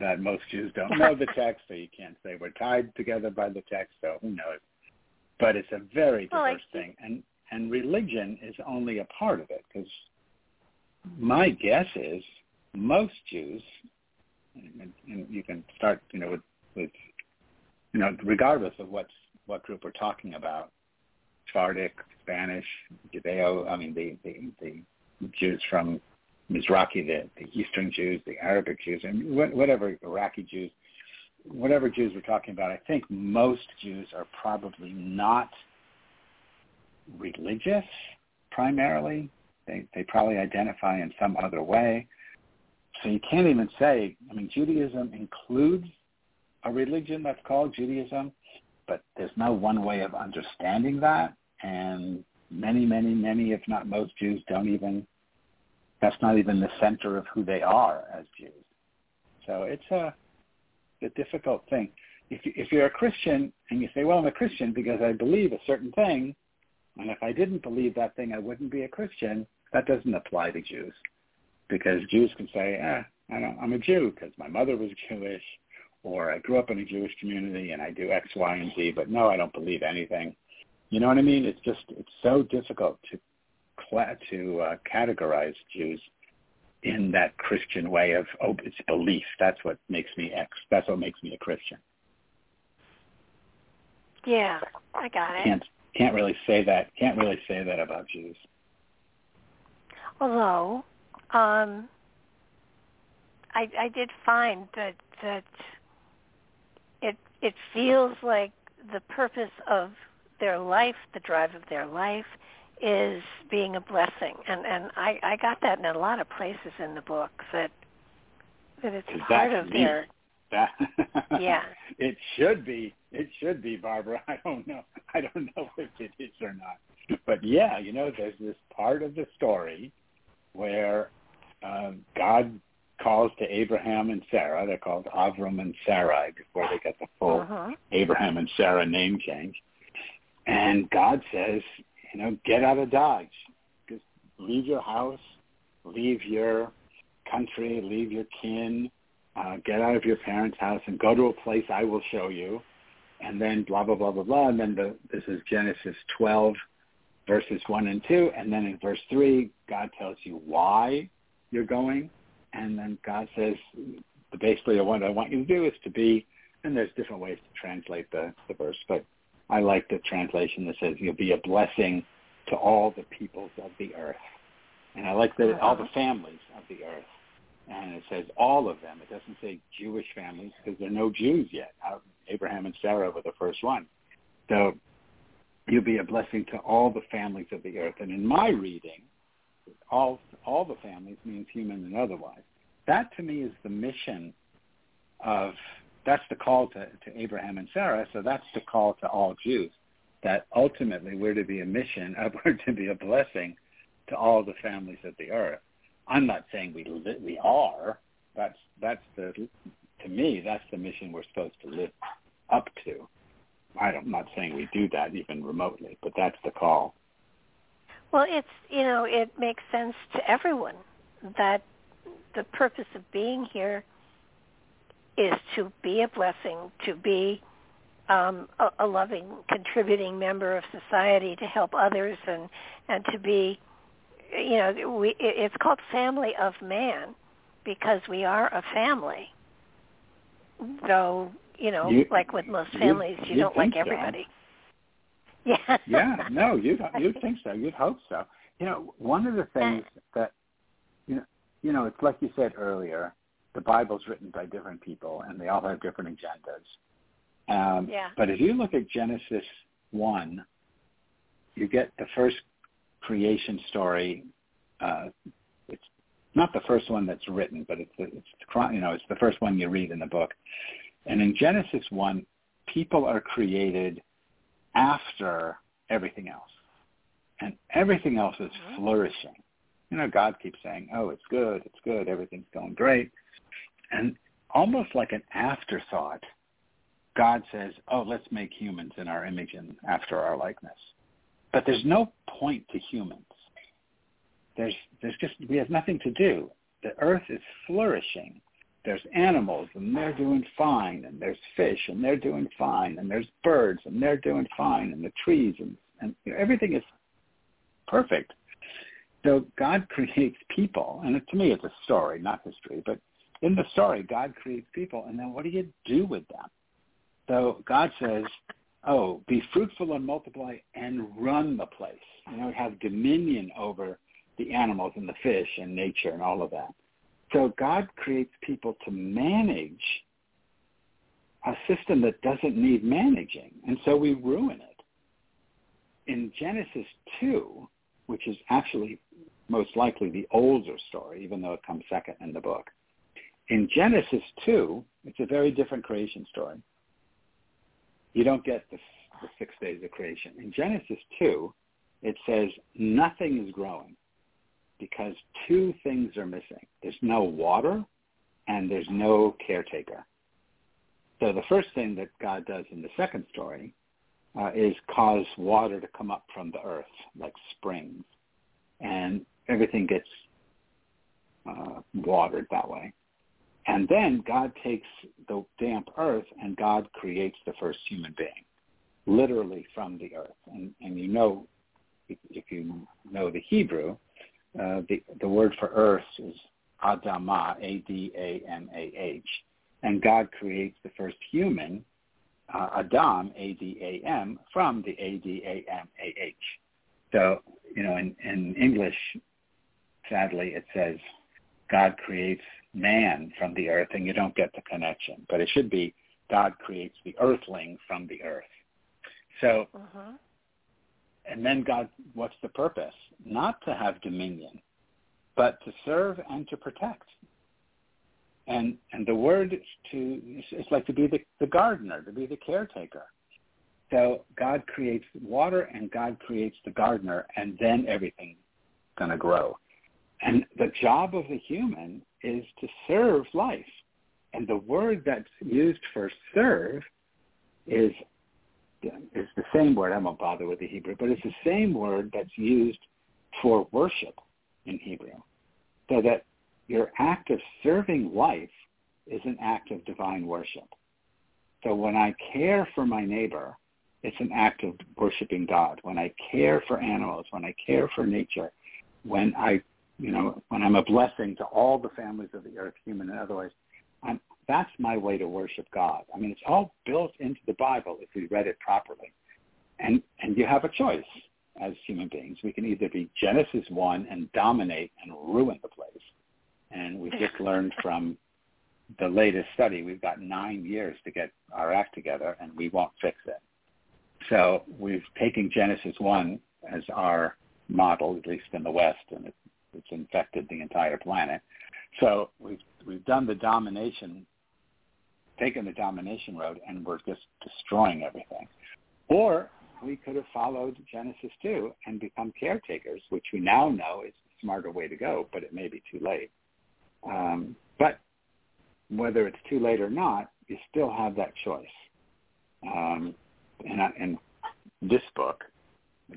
That most Jews don't know the text, so you can't say we're tied together by the text, so who knows? But it's a very diverse well, thing, and and religion is only a part of it. Because my guess is most Jews, and, and you can start, you know, with, with you know, regardless of what what group we're talking about, Sephardic, Spanish, Judeo, I mean the the, the Jews from Mizrahi, the, the Eastern Jews, the Arabic Jews, and whatever Iraqi Jews, whatever Jews we're talking about, I think most Jews are probably not religious primarily. They they probably identify in some other way. So you can't even say. I mean, Judaism includes a religion that's called Judaism, but there's no one way of understanding that, and many, many, many, if not most Jews don't even that's not even the center of who they are as Jews. So it's a, a difficult thing. If, you, if you're a Christian and you say, well, I'm a Christian because I believe a certain thing, and if I didn't believe that thing, I wouldn't be a Christian, that doesn't apply to Jews. Because Jews can say, eh, I don't, I'm a Jew because my mother was Jewish, or I grew up in a Jewish community and I do X, Y, and Z, but no, I don't believe anything. You know what I mean? It's just, it's so difficult to to uh, categorize Jews in that Christian way of oh, it's belief. That's what makes me ex. That's what makes me a Christian. Yeah, I got it. Can't can't really say that. Can't really say that about Jews. Although, um, I I did find that that it it feels like the purpose of their life, the drive of their life, is being a blessing, and and I I got that in a lot of places in the book that that it's Is part of their That, [LAUGHS] Yeah. It should be. It should be, Barbara. [LAUGHS] I don't know. I don't know if it is or not. But yeah, you know, there's this part of the story where uh, God calls to Abraham and Sarah. They're called Avram and Sarai before they get the full uh-huh. Abraham and Sarah name change. And God says, you know, get out of Dodge. Just leave your house, leave your country, leave your kin, uh, get out of your parents' house and go to a place I will show you. And then blah, blah, blah, blah, blah. And then the, this is Genesis 12, verses 1 and 2. And then in verse 3, God tells you why you're going. And then God says, basically what I want you to do is to be, and there's different ways to translate the, the verse, but I like the translation that says you'll be a blessing to all the peoples of the earth. And I like that uh-huh. all the families of the earth. And it says all of them. It doesn't say Jewish families because there are no Jews yet. Uh, Abraham and Sarah were the first one. So you'll be a blessing to all the families of the earth. And in my reading, all all the families means human and otherwise. That to me is the mission of that's the call to, to Abraham and Sarah. So that's the call to all Jews. That ultimately we're to be a mission, [LAUGHS] we're to be a blessing to all the families of the earth. I'm not saying we we are. That's that's the to me that's the mission we're supposed to live up to. I I'm not saying we do that even remotely, but that's the call. Well, it's you know it makes sense to everyone that the purpose of being here is to be a blessing, to be um, a, a loving, contributing member of society, to help others, and and to be, you know, we it's called family of man because we are a family. Though you know, You- like with most families, you, you don't like think so. everybody. [LAUGHS] Yeah. yeah, no, you'd [LAUGHS] you'd think so. You'd hope so. You know, one of the things that you know, you know, it's like you said earlier. The Bible's written by different people, and they all have different agendas. Um, Yeah. But if you look at Genesis one, you get the first creation story. Uh, it's not the first one that's written, but it's the, it's the, you know it's the first one you read in the book. And in Genesis one, people are created after everything else. And everything else is Mhm. flourishing. You know, God keeps saying, oh, it's good, it's good, everything's going great. And almost like an afterthought, God says, oh, let's make humans in our image and after our likeness. But there's no point to humans. There's, there's just, we have nothing to do. the earth is flourishing. There's animals and they're doing fine, and there's fish and they're doing fine, and there's birds and they're doing fine, and the trees and, and you know, everything is perfect. So God [LAUGHS] creates people, and to me it's a story, not history, but in the story, God creates people, and then what do you do with them? So God says, oh, be fruitful and multiply and run the place. You know, have dominion over the animals and the fish and nature and all of that. So God creates people to manage a system that doesn't need managing, and so we ruin it. In Genesis 2, which is actually most likely the older story, even though it comes second in the book, in Genesis 2, it's a very different creation story. You don't get the, the six days of creation. In Genesis 2, it says nothing is growing because two things are missing. There's no water and there's no caretaker. So the first thing that God does in the second story uh, is cause water to come up from the earth like springs, and everything gets uh, watered that way. And then God takes the damp earth and God creates the first human being, literally from the earth. And, and you know, if, if you know the Hebrew, uh, the, the word for earth is Adamah, A-D-A-M-A-H. And God creates the first human, uh, Adam, A-D-A-M, from the A-D-A-M-A-H. So, you know, in, in English, sadly, it says God creates man from the earth, and you don't get the connection. But it should be God creates the earthling from the earth. So, uh-huh. And then God, what's the purpose? Not to have dominion, but to serve and to protect. And and the word to it's like to be the, the gardener, to be the caretaker. So God creates water and God creates the gardener, and then everything's going to grow. And the job of the human is to serve life. And the word that's used for serve is is same word. I won't bother with the Hebrew, but it's the same word that's used for worship in Hebrew. So that your act of serving life is an act of divine worship. So when I care for my neighbor, it's an act of worshiping God. When I care for animals, when I care for nature, when I you know, when I'm a blessing to all the families of the earth, human and otherwise, I'm, that's my way to worship God. I mean, it's all built into the Bible if we read it properly. And, and you have a choice as human beings. We can either be Genesis 1 and dominate and ruin the place. And we just learned from the latest study, we've got nine years to get our act together and we won't fix it. So we've taken Genesis 1 as our model, at least in the West, and it it's infected the entire planet. So we've we've done the domination, taken the domination road, and we're just destroying everything. Or we could have followed Genesis 2 and become caretakers, which we now know is a smarter way to go, but it may be too late. Um, but whether it's too late or not, you still have that choice. Um, and, and this book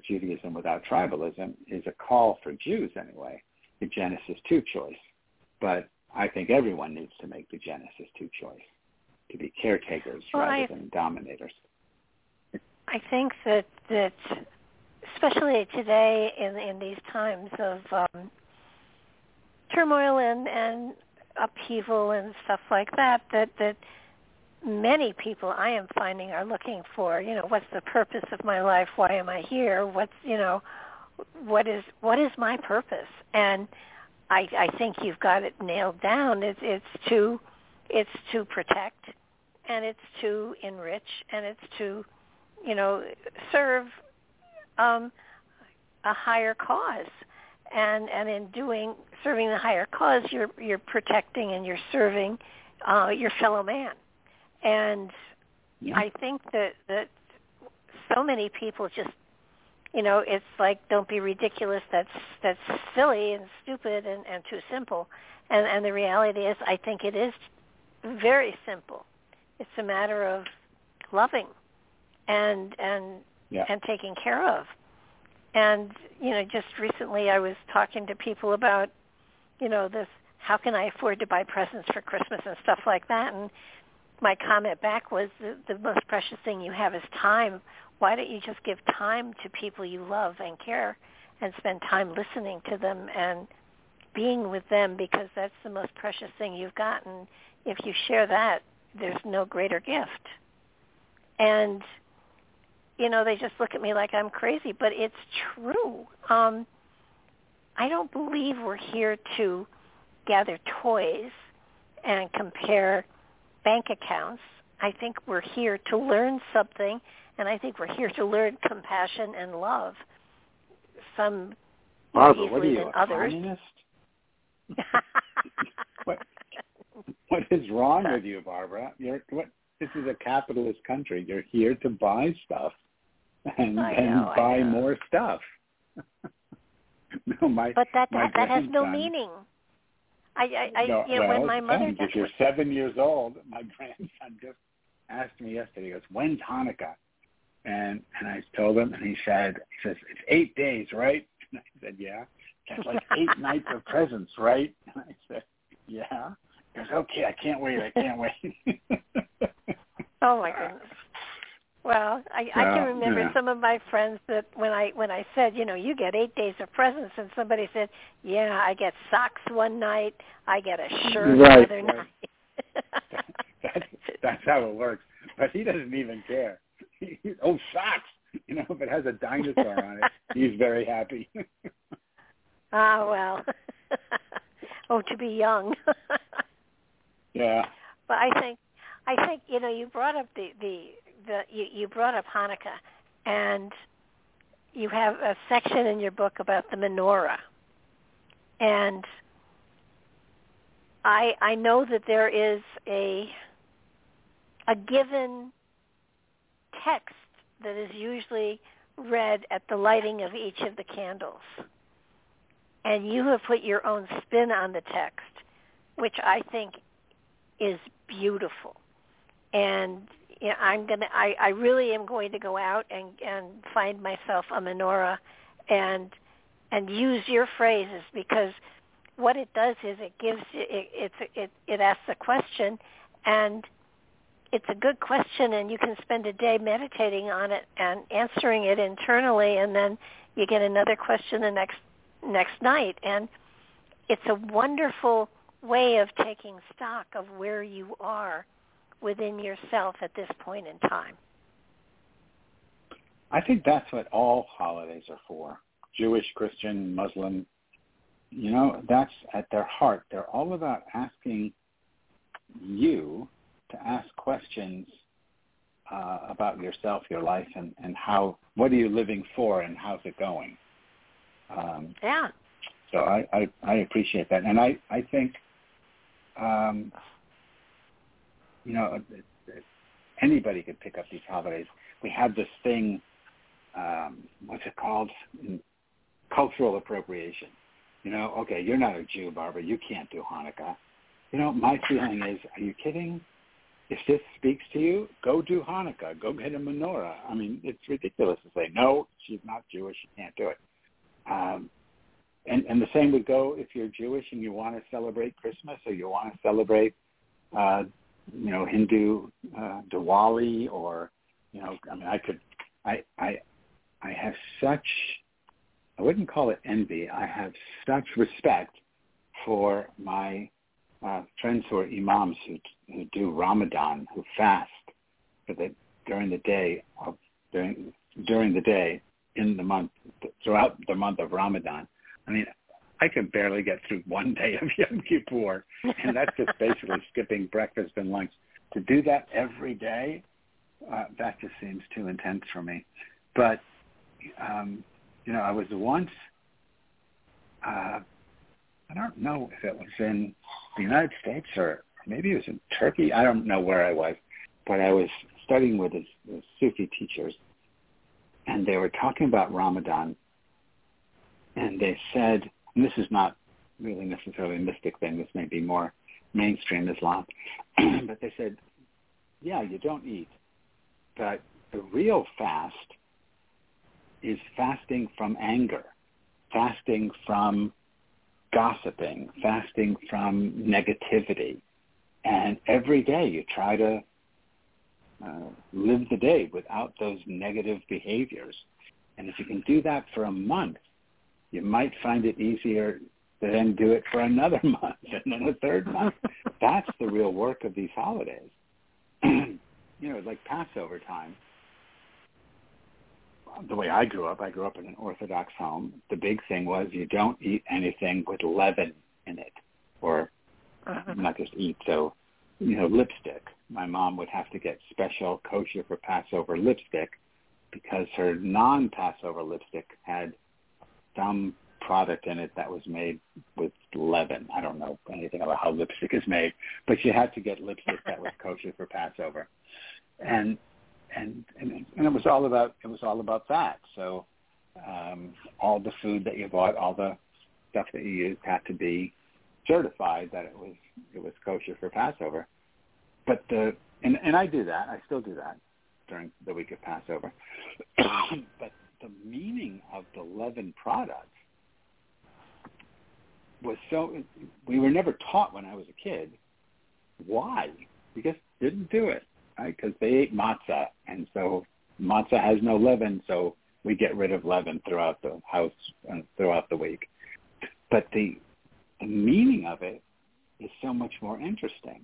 Judaism without tribalism is a call for Jews anyway, the Genesis 2 choice. But I think everyone needs to make the Genesis 2 choice, to be caretakers well, rather I, than dominators. I think that, that especially today in, in these times of um, turmoil and, and upheaval and stuff like that, that, that – many people I am finding are looking for, you know, what's the purpose of my life? Why am I here? What's, you know, what is what is my purpose? And I I think you've got it nailed down. It's it's to it's to protect and it's to enrich and it's to, you know, serve um a higher cause. And and in doing serving the higher cause you're you're protecting and you're serving uh your fellow man and yeah. I think that that so many people just you know it's like don't be ridiculous that's that's silly and stupid and and too simple and and the reality is i think it is very simple it's a matter of loving and and yeah. and taking care of and you know just recently i was talking to people about you know this how can I afford to buy presents for Christmas and stuff like that? And my comment back was the, the most precious thing you have is time. Why don't you just give time to people you love and care and spend time listening to them and being with them because that's the most precious thing you've got. And if you share that, there's no greater gift. And, you know, they just look at me like I'm crazy, but it's true. Um, I don't believe we're here to gather toys and compare bank accounts. I think we're here to learn something, and I think we're here to learn compassion and love. Some Barbara, easily what are you, than others. [LAUGHS] what, what is wrong with you, Barbara? You're what? This is a capitalist country. You're here to buy stuff and and know, I buy more stuff. [LAUGHS] no, my but that my that, that has no meaning. I, I, I no, you know, well, when my mother if you're seven years old, my [LAUGHS] grandson just asked me yesterday. He goes, "When's Hanukkah?" And and I told him, and he said, "He says it's eight days, right?" [LAUGHS] And I said, "Yeah." That's like eight nights of presents, right? And I said, "Yeah." He goes, "Okay, I can't wait. I can't wait." Oh my goodness. Well, I, I can remember yeah. some of my friends that when I when I said, you know, you get eight days of presents, and somebody said, yeah, I get socks one night, I get a shirt Right, the other right. night. [LAUGHS] that's that's how it works. But he doesn't even care. He- oh, socks! You know, if it has a dinosaur on it, [LAUGHS] he's very happy. ah well. [LAUGHS] oh, to be young. yeah. But I think I think you know you brought up the the the you, you brought up Hanukkah, and you have a section in your book about the menorah, and I I know that there is a a given text that is usually read at the lighting of each of the candles. And you have put your own spin on the text, which I think is beautiful. And you I'm gonna I, I really am going to go out and, and find myself a menorah and and use your phrases because what it does is it gives it it's it it asks a question and it's a good question and you can spend a day meditating on it and answering it internally and then you get another question the next next night. And it's a wonderful way of taking stock of where you are within yourself at this point in time. I think that's what all holidays are for. Jewish, Christian, Muslim, you know, that's at their heart. They're all about asking you to ask questions uh, about yourself, your life, and, and how, what are you living for and how's it going? Um, Yeah. so I, I, I appreciate that. And I, I think, um, you know, anybody could pick up these holidays. We have this thing, um, what's it called? Cultural appropriation. You know, okay, you're not a Jew, Barbara. You can't do Hanukkah. You know, my feeling is, are you kidding? If this speaks to you, go do Hanukkah. Go get a menorah. I mean, it's ridiculous to say, no, she's not Jewish. She can't do it. Um, and, and the same would go if you're Jewish and you want to celebrate Christmas or you want to celebrate, uh, you know, Hindu uh, Diwali or, you know, I mean, I could, I, I, I have such, I wouldn't call it envy. I have such respect for my uh, friends who are imams who, who do Ramadan, who fast for the during the day of during during the day in the month throughout the month of Ramadan. I mean, I can barely get through one [LAUGHS] day of Yom Kippur, and that's just basically [LAUGHS] skipping breakfast and lunch. To do that every day, uh, that just seems too intense for me. But um, you know, I was once. Uh, I don't know if it was in the United States or maybe it was in Turkey. I don't know where I was, but I was studying with the, the Sufi teachers, and they were talking about Ramadan, and they said, and this is not really necessarily a mystic thing. This may be more mainstream Islam, [CLEARS THROAT] but they said, yeah, you don't eat, but the real fast is fasting from anger, fasting from gossiping, fasting from negativity. And every day you try to uh, live the day without those negative behaviors. And if you can do that for a month, you might find it easier to then do it for another [LAUGHS] month and then a third month. That's the real work of these holidays. [CLEARS THROAT] you know, like Passover time. The way I grew up, I grew up in an Orthodox home. The big thing was you don't eat anything with leaven in it, or uh-huh. not just eat. So, you know, lipstick. My mom would have to get special kosher for Passover lipstick because her non-Passover lipstick had some product in it that was made with leaven. I don't know anything about how lipstick is made, but you had to get lipstick that was [LAUGHS] kosher for Passover, and and and, and it was all about it was all about that. So um, all the food that you bought, all the stuff that you used had to be certified that it was it was kosher for Passover. But the and and I do that. I still do that during the week of Passover. [COUGHS] but the meaning of the leaven product was so we were never taught when I was a kid why. We just didn't do it. Right because they ate matzah and so matzah has no leaven so we get rid of leaven throughout the house and throughout the week. But the the meaning of it is so much more interesting.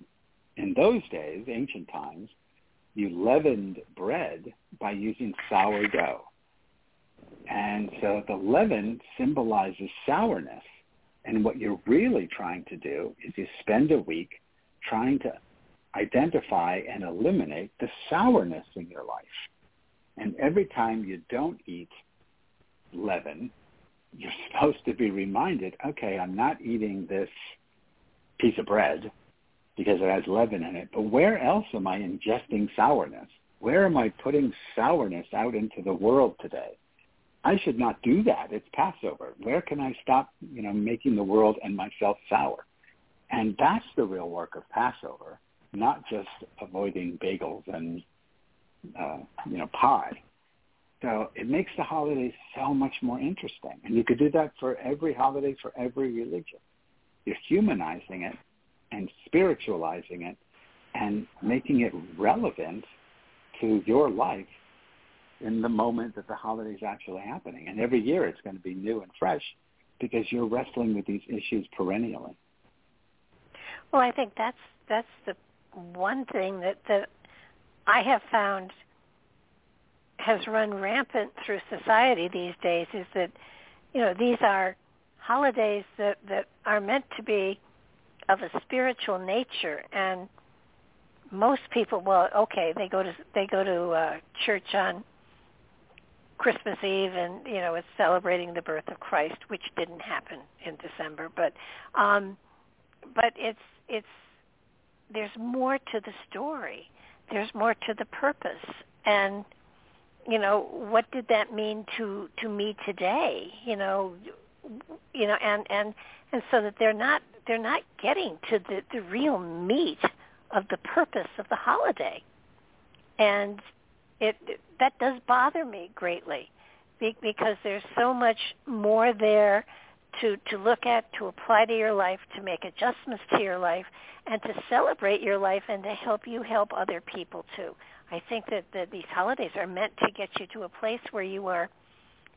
In those days ancient times you leavened bread by using sourdough and so the leaven symbolizes sourness and what you're really trying to do is you spend a week trying to identify and eliminate the sourness in your life. And every time you don't eat leaven, you're [LAUGHS] supposed to be reminded, okay, I'm not eating this piece of bread because it has leaven in it, but where else am I ingesting sourness? Where am I putting sourness out into the world today? I should not do that. It's Passover. Where can I stop, you know, making the world and myself sour? And that's the real work of Passover, not just avoiding bagels and, uh, you know, pie. So it makes the holidays so much more interesting. And you could do that for every holiday, for every religion. You're humanizing it and spiritualizing it and making it relevant to your life in the moment that the holiday is actually happening. And every year it's going to be new and fresh because you're wrestling with these issues perennially. Well, I think that's that's the one thing that that I have found has run rampant through society these days is that you know these are holidays that that are meant to be of a spiritual nature and most people well okay they go to they go to uh church on Christmas Eve and you know it's celebrating the birth of Christ, which didn't happen in December, but um but it's it's there's more to the story. There's more to the purpose. And you know, what did that mean to to me today? You know, you know and and and so that they're not they're not getting to the the real meat of the purpose of the holiday. And it, that does bother me greatly because there's so much more there to to look at, to apply to your life, to make adjustments to your life, and to celebrate your life and to help you help other people too. I think that, that these holidays are meant to get you to a place where you are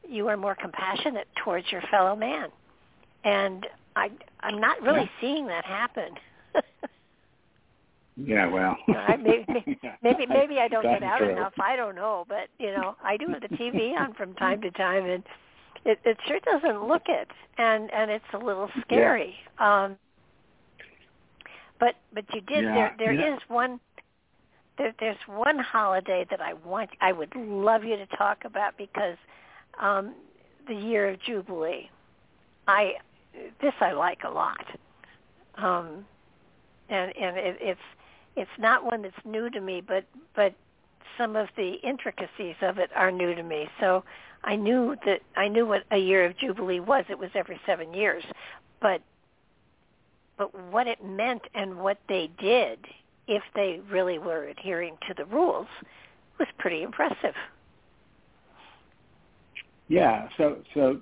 you are more compassionate towards your fellow man. And I I'm not really yeah. seeing that happen. [LAUGHS] Yeah, well, [LAUGHS] maybe maybe maybe I don't get out true. enough. I don't know, but you know, I do have the TV on from time to time, and it it sure doesn't look it, and and it's a little scary. Yeah. Um, but but you did yeah. there there yeah. is one there, there's one holiday that I want I would love you to talk about because um, the year of jubilee. I this I like a lot. Um, and and it, it's it's not one that's new to me, but but some of the intricacies of it are new to me. So I knew that I knew what a year of jubilee was. It was every seven years, but but what it meant and what they did, if they really were adhering to the rules, was pretty impressive. Yeah. So so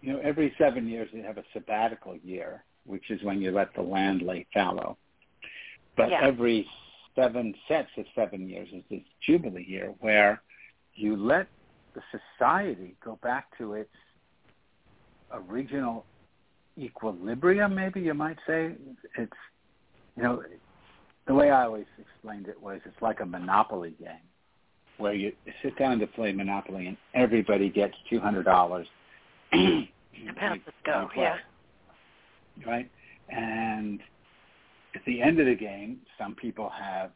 you know, every seven years you have a sabbatical year, which is when you let the land lay fallow. But Yeah. every seven sets of seven years is this jubilee year where you let the society go back to its original equilibrium, maybe you might say. It's, you know, the way I always explained it was it's like a monopoly game where you sit down to play Monopoly and everybody gets two hundred dollars. About to go, [CLEARS THROAT] yeah. Right? And at the end of the game, some people have,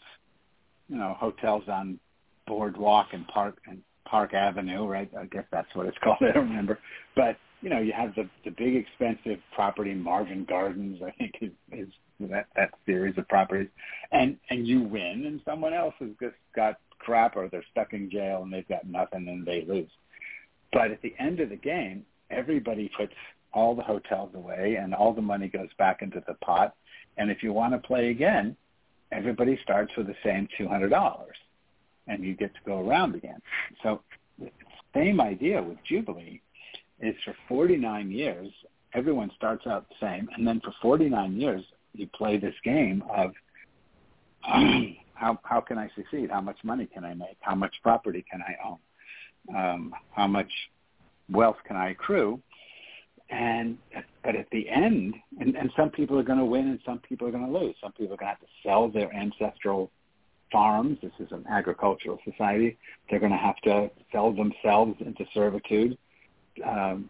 you know, hotels on Boardwalk and Park and Park Avenue, right? I guess that's what it's [LAUGHS] called. I don't remember. But you know, you have the the big expensive property, Marvin Gardens, I think is, is that that series of properties, and and you win, and someone else has just got crap, or they're stuck in jail and they've got nothing, and they lose. But at the end of the game, everybody puts all the hotels away, and all the money goes back into the pot. And if you want to play again, everybody starts with the same two hundred dollars, and you get to go around again. So, same idea with Jubilee is for 49 years, everyone starts out the same, and then for 49 years, you play this game of [CLEARS THROAT] how how can I succeed? How much money can I make? How much property can I own? Um, how much wealth can I accrue? And but at the end, and, and some people are going to win, and some people are going to lose. Some people are going to have to sell their ancestral farms. This is an agricultural society. They're going to have to sell themselves into servitude. Um,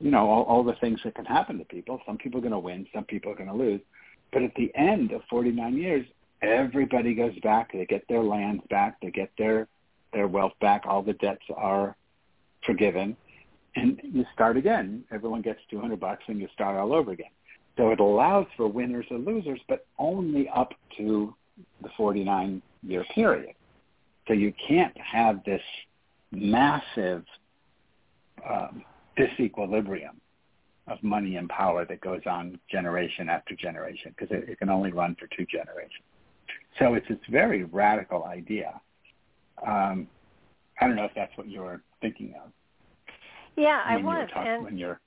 you know, all, all the things that can happen to people. Some people are going to win, some people are going to lose. But at the end of 49 years, everybody goes back. They get their lands back. They get their their wealth back. All the debts are forgiven, and you start again. Everyone gets 200 bucks, and you start all over again. So it allows for winners and losers, but only up to the 49 year period. So you can't have this massive um, disequilibrium of money and power that goes on generation after generation because it, it can only run for two generations. So it's this very radical idea. Um, I don't know if that's what you're thinking of. Yeah, I when you were was. talking- and when you're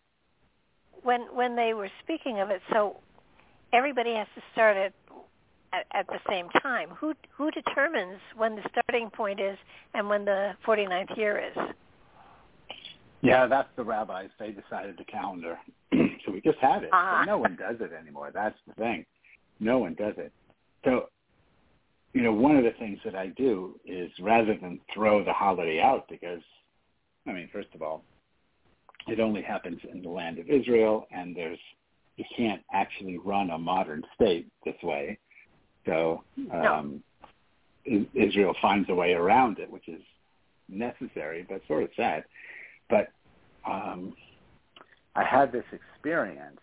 when when they were speaking of it, so everybody has to start at, at at the same time. Who who determines when the starting point is and when the 49th year is? Yeah, that's the rabbis. They decided the calendar. [CLEARS THROAT] so we just had it. Ah. no one does it anymore. That's the thing. No one does it. So, you know, one of the things that I do is rather than throw the holiday out because, I mean, first of all, it only happens in the land of Israel and there's, you can't actually run a modern state this way. So, um, I- Israel finds a way around it, which is necessary, but sort of sad but um, I had this experience.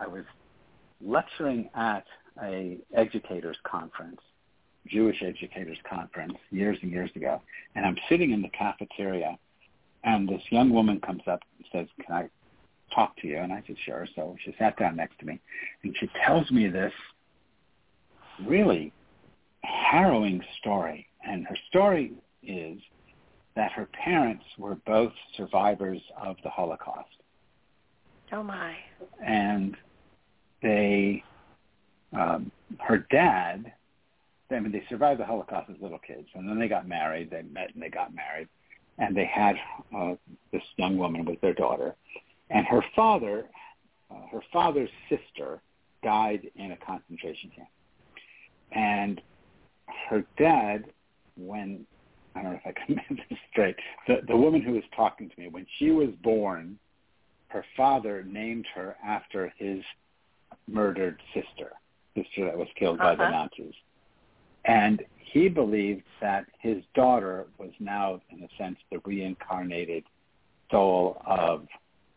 I was lecturing at a educators conference, Jewish educators conference, years and years ago, and I'm sitting in the cafeteria, and this young woman comes up and says, "Can I talk to you?" And I said, "Sure." So she sat down next to me, and she tells me this really harrowing story, and her story is that her parents were both survivors of the Holocaust. Oh my. And they, um, her dad, I mean, they survived the Holocaust as little kids, and then they got married. They met and they got married, and they had uh, this young woman with their daughter. And her father, uh, her father's sister, died in a concentration camp. And her dad, when I don't know if I can [LAUGHS] make this straight. The the woman who was talking to me when she was born, her father named her after his murdered sister, sister that was killed by the Uh-huh. Nazis, and he believed that his daughter was now, in a sense, the reincarnated soul of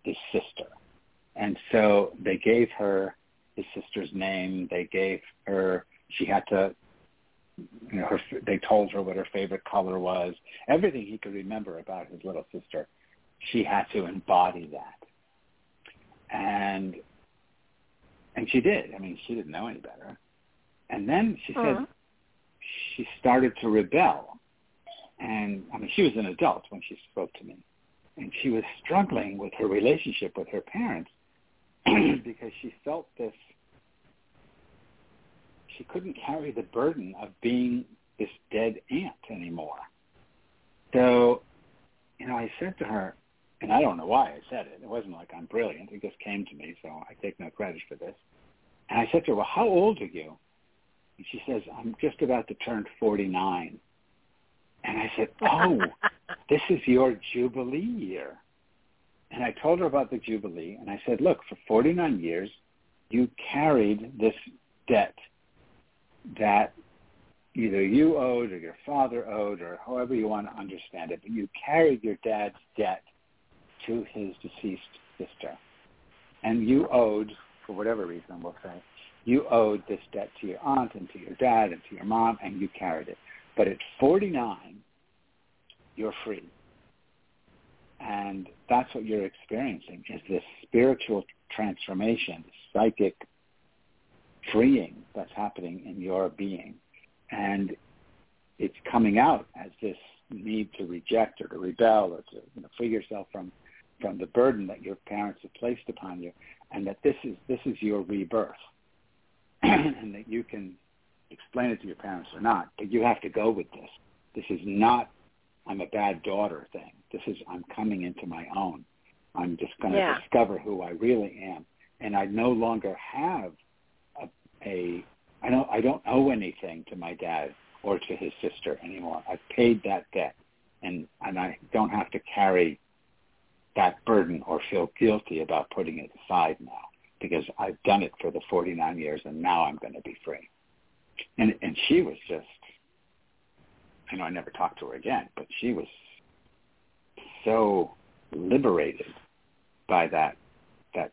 his sister, and so they gave her his sister's name. They gave her. She had to you know, her, they told her what her favorite color was. Everything he could remember about his little sister, she had to embody that. And and she did. I mean, she didn't know any better. And then she said Mhm. She started to rebel. And I mean, she was an adult when she spoke to me. and she was struggling with her relationship with her parents [CLEARS THROAT] because she felt this she couldn't carry the burden of being this dead aunt anymore. So, you know, I said to her, and I don't know why I said it. It wasn't like I'm brilliant. It just came to me, so I take no credit for this. And I said to her, well, how old are you? And she says, I'm just about to turn 49. And I said, [LAUGHS] oh, this is your Jubilee year. And I told her about the Jubilee, and I said, look, for 49 years, you carried this debt that either you owed or your father owed or however you want to understand it, but you carried your dad's debt to his deceased sister. And you owed, for whatever reason we'll say, you owed this debt to your aunt and to your dad and to your mom and you carried it. But at 49, you're free. And that's what you're experiencing is this spiritual transformation, psychic freeing that's happening in your being. And it's coming out as this need to reject or to rebel or to you know, free yourself from from the burden that your parents have placed upon you, and that this is this is your rebirth, [CLEARS THROAT] and that you can explain it to your parents or not, but you have to go with this. This is not I'm a bad daughter thing. This is I'm coming into my own. I'm just going to yeah. discover who I really am, and I no longer have a I don't I don't owe anything to my dad or to his sister anymore. I've paid that debt and and I don't have to carry that burden or feel guilty about putting it aside now because I've done it for the 49 years and now I'm going to be free. And and she was just I know I never talked to her again, but she was so liberated by that that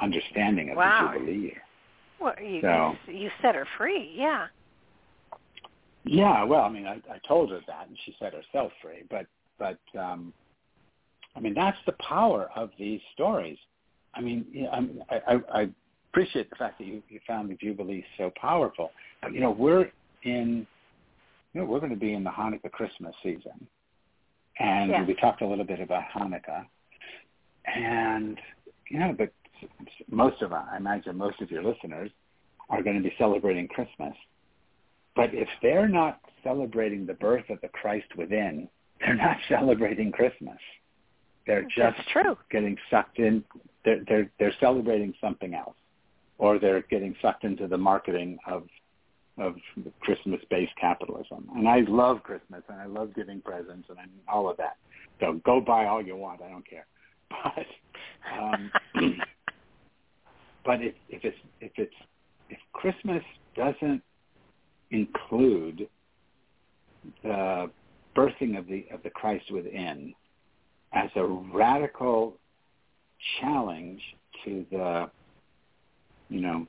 understanding of wow. the Jubilee. Well, you, so, you set her free, yeah. Yeah, well, I mean, I, I told her that, and she set herself free. But, but, um, I mean, that's the power of these stories. I mean, you know, I, I, I appreciate the fact that you, you found the Jubilee so powerful. You know, we're in, you know, we're going to be in the Hanukkah Christmas season, and yeah. we talked a little bit about Hanukkah, and you know, but most of I imagine most of your listeners are going to be celebrating Christmas. But if they're not celebrating the birth of the Christ within, they're not [LAUGHS] celebrating Christmas. They're just That's true. getting sucked in. They're, they're they're celebrating something else, or they're getting sucked into the marketing of of Christmas-based capitalism. And I love Christmas, and I love giving presents, and all of that. So go buy all you want. I don't care. [LAUGHS] But um, [CLEARS THROAT] but if, if it's if it's if Christmas doesn't include the birthing of the of the Christ within as a radical challenge to the you know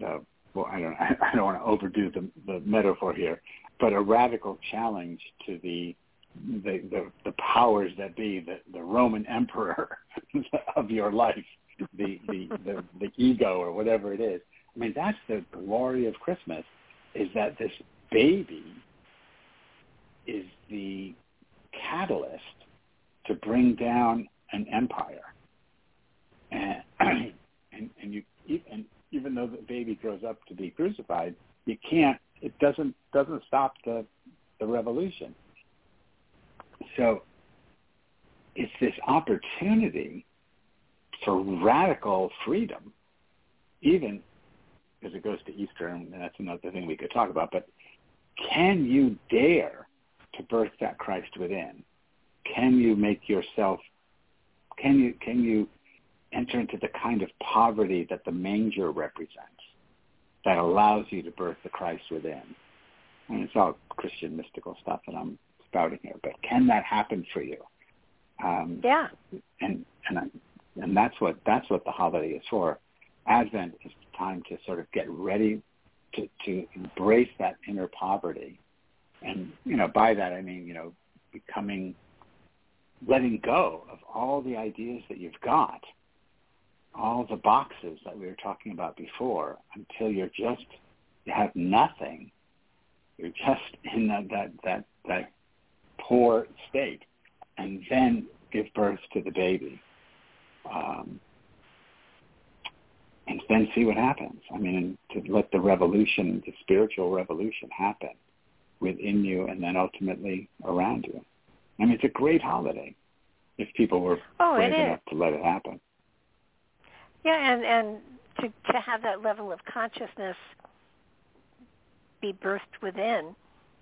the well I don't [LAUGHS] I don't want to overdo the the metaphor here but a radical challenge to the the the, the powers that be the the Roman emperor [LAUGHS] of your life the, the, the, the ego or whatever it is. I mean, that's the glory of Christmas is that this baby is the catalyst to bring down an empire. And, [CLEARS THROAT] and, and you, and even though the baby grows up to be crucified, you can't, it doesn't, doesn't stop the, the revolution. So it's this opportunity for radical freedom, even as it goes to Easter, and that's another thing we could talk about, but can you dare to birth that Christ within? Can you make yourself, can you, can you enter into the kind of poverty that the manger represents that allows you to birth the Christ within? And it's all Christian mystical stuff that I'm spouting here, but can that happen for you? Um, yeah. And, and I, and that's what that's what the holiday is for. Advent is the time to sort of get ready to to embrace that inner poverty, and you know by that I mean you know becoming letting go of all the ideas that you've got, all the boxes that we were talking about before, until you're just you have nothing. You're just in that that that that poor state, and then give birth to the baby, um, and then see what happens. I mean, to let the revolution, the spiritual revolution happen within you and then ultimately around you. I mean, it's a great holiday if people were oh, brave enough to let it happen. Yeah, and and to to have that level of consciousness be birthed within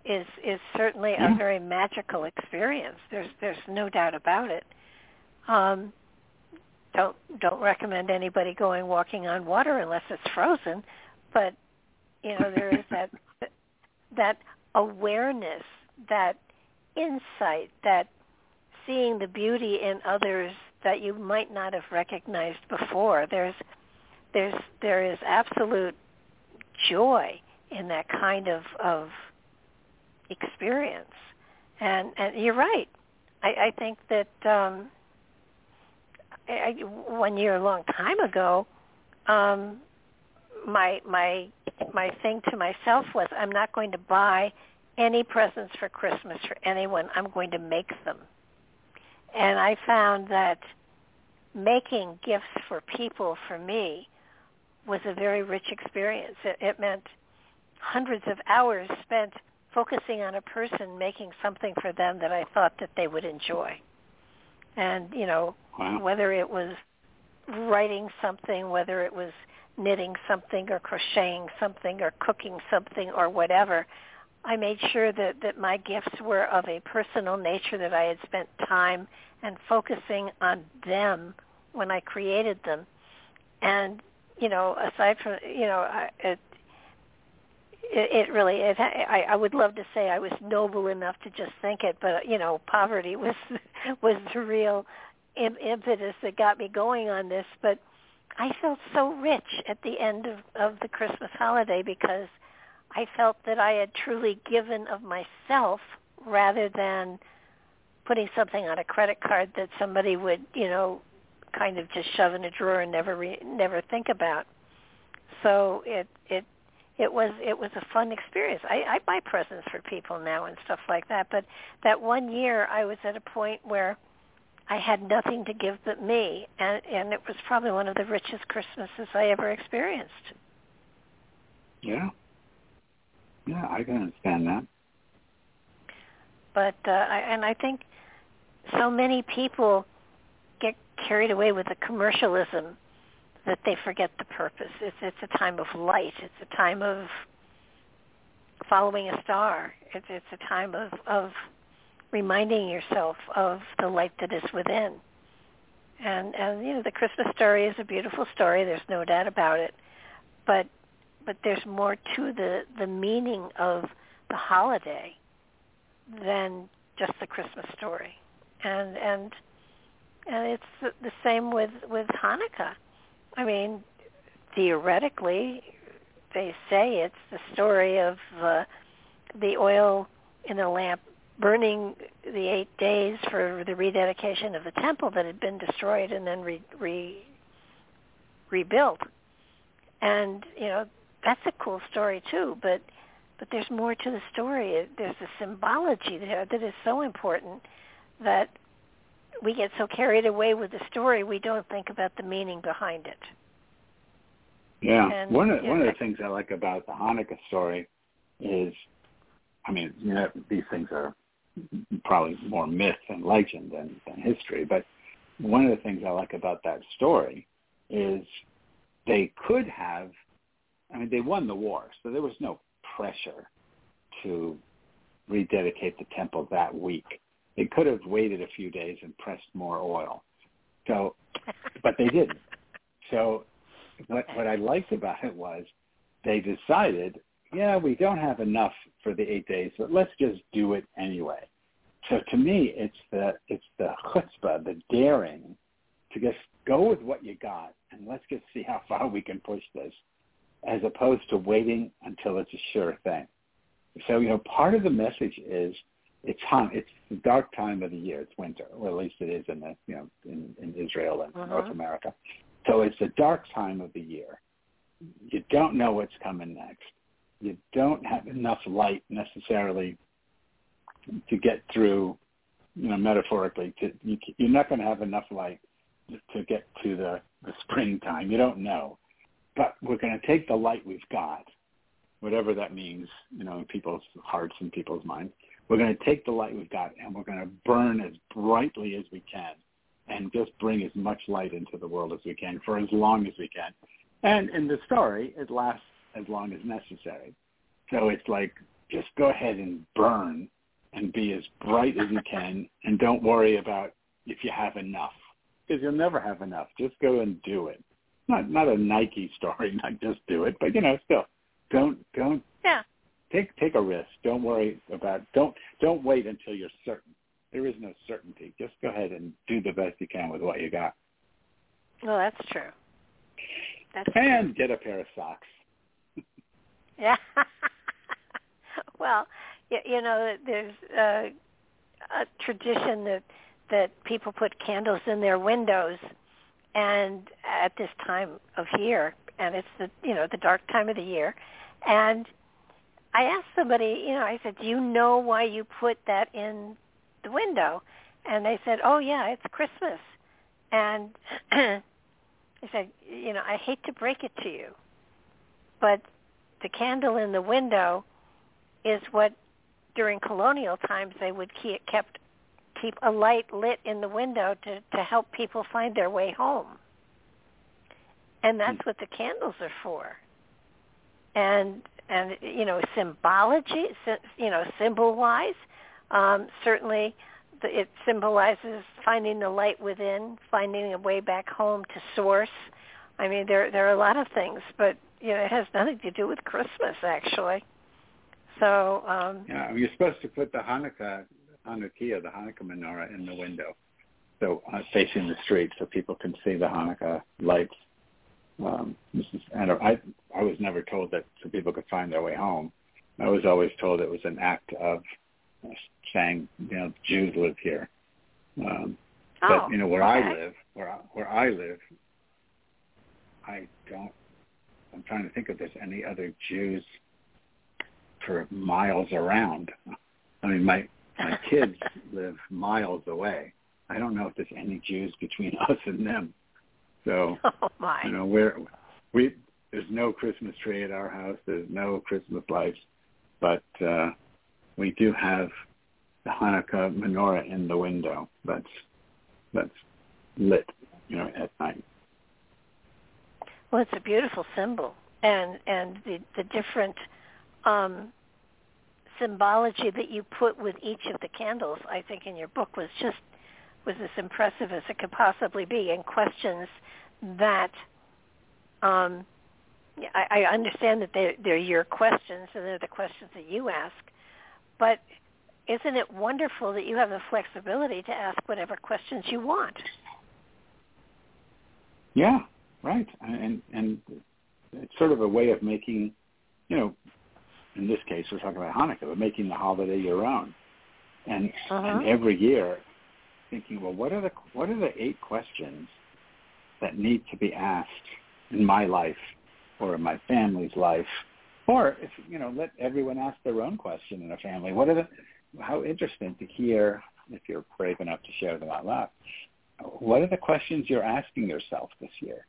is is certainly yeah. a very magical experience. There's there's no doubt about it. Um, don't don't recommend anybody going walking on water unless it's frozen, but you know there is that [LAUGHS] that awareness, that insight, that seeing the beauty in others that you might not have recognized before. There's there's there is absolute joy in that kind of of experience. And and you're right. I, I think that um I, one year a long time ago, um my my my thing to myself was I'm not going to buy any presents for Christmas for anyone. I'm going to make them. And I found that making gifts for people for me was a very rich experience. It, it meant hundreds of hours spent focusing on a person making something for them that I thought that they would enjoy. And, you know, wow. whether it was writing something, whether it was knitting something or crocheting something or cooking something or whatever, I made sure that, that my gifts were of a personal nature, that I had spent time and focusing on them when I created them. And, you know, aside from, you know, it, it, it really, it, I, I would love to say I was noble enough to just think it, but, you know, poverty [LAUGHS] was, was the real impetus that got me going on this. But I felt so rich at the end of, of the Christmas holiday because I felt that I had truly given of myself rather than putting something on a credit card that somebody would, you know, kind of just shove in a drawer and never re- never think about. So it it it was it was a fun experience. I, I buy presents for people now and stuff like that, but that one year I was at a point where I had nothing to give but me, and and it was probably one of the richest Christmases I ever experienced. Yeah, yeah, I can understand that. But uh, I, and I think so many people get carried away with the commercialism that they forget the purpose. It's it's a time of light. It's a time of following a star. It's it's a time of of reminding yourself of the light that is within. And and you know the Christmas story is a beautiful story. There's no doubt about it. But but there's more to the the meaning of the holiday than just the Christmas story. And and and it's the same with with Hanukkah. I mean, theoretically, they say it's the story of uh, the oil in the lamp burning the eight days for the rededication of the temple that had been destroyed and then re, re, rebuilt. And you know that's a cool story too, but but there's more to the story. There's a symbology there that is so important that we get so carried away with the story we don't think about the meaning behind it. Yeah, and, one of yeah, one of the things I like about the Hanukkah story is, I mean, you know, these things are probably more myth and legend than, than history, but one of the things I like about that story is they could have, I mean, they won the war, so there was no pressure to rededicate the temple that week. They could have waited a few days and pressed more oil. So, but they didn't. So what, what I liked about it was they decided, yeah, we don't have enough for the eight days, but let's just do it anyway. So to me, it's the it's the chutzpah, the daring, to just go with what you got and let's just see how far we can push this, as opposed to waiting until it's a sure thing. So you know, part of the message is it's hot. It's the dark time of the year. It's winter, or at least it is in the you know in, in Israel and uh-huh. North America. So it's a dark time of the year. You don't know what's coming next. You don't have enough light necessarily to get through you know, metaphorically, to, you, you're not going to have enough light to get to the, the springtime. You don't know. But we're going to take the light we've got, whatever that means, you know, in people's hearts and people's minds. We're going to take the light we've got and we're going to burn as brightly as we can and just bring as much light into the world as we can for as long as we can. And in the story, it lasts as long as necessary. So it's like, just go ahead and burn and be as bright as you can and don't worry about if you have enough because you'll never have enough. Just go and do it. Not not a Nike story, [LAUGHS] not just do it, but you know, still don't don't yeah. take take a risk. Don't worry about don't don't wait until you're certain. There is no certainty. Just go ahead and do the best you can with what you got. Well, that's true. That's and true. get a pair of socks. yeah. [LAUGHS] well, you, you know, there's uh, a tradition that that people put candles in their windows and at this time of year and it's the you know the dark time of the year and i asked somebody you know i said do you know why you put that in the window? And they said oh yeah it's christmas. And [CLEARS THROAT] i said you know i hate to break it to you but the candle in the window is what during colonial times they would keep kept keep a light lit in the window to, to help people find their way home. And that's what the candles are for. And and you know symbology, you know symbol wise, um, certainly the, it symbolizes finding the light within, finding a way back home to source. I mean, there there are a lot of things, but you know it has nothing to do with Christmas actually. So um, yeah, you're supposed to put the Hanukkah Hanukkah, the Hanukkah menorah in the window, so uh, facing the street, so people can see the Hanukkah lights. Um, this is, and I, I was never told that so people could find their way home. I was always told it was an act of uh, saying, you know, Jews live here. Um, oh, but you know, where okay. I live, where I, where I live, I don't. I'm trying to think if there's any other Jews for miles around. I mean, my my kids live miles away. I don't know if there's any Jews between [LAUGHS] us and them. So [LAUGHS] oh my. you know, we're we there's no Christmas tree at our house. There's no Christmas lights, but uh, we do have the Hanukkah menorah in the window. That's that's lit, you know, at night. Well, it's a beautiful symbol, and and the the different um, symbology that you put with each of the candles, I think, in your book was just was as impressive as it could possibly be, and questions that um, I, I understand that they're, they're your questions and they're the questions that you ask, but isn't it wonderful that you have the flexibility to ask whatever questions you want? Yeah, right, and and it's sort of a way of making, you know, in this case, we're talking about Hanukkah, but making the holiday your own. And, uh-huh. and every year, thinking, well, what are the what are the eight questions that need to be asked in my life or in my family's life, or if you know, let everyone ask their own question in a family. What are the how interesting to hear if you're brave enough to share them out loud. What are the questions you're asking yourself this year?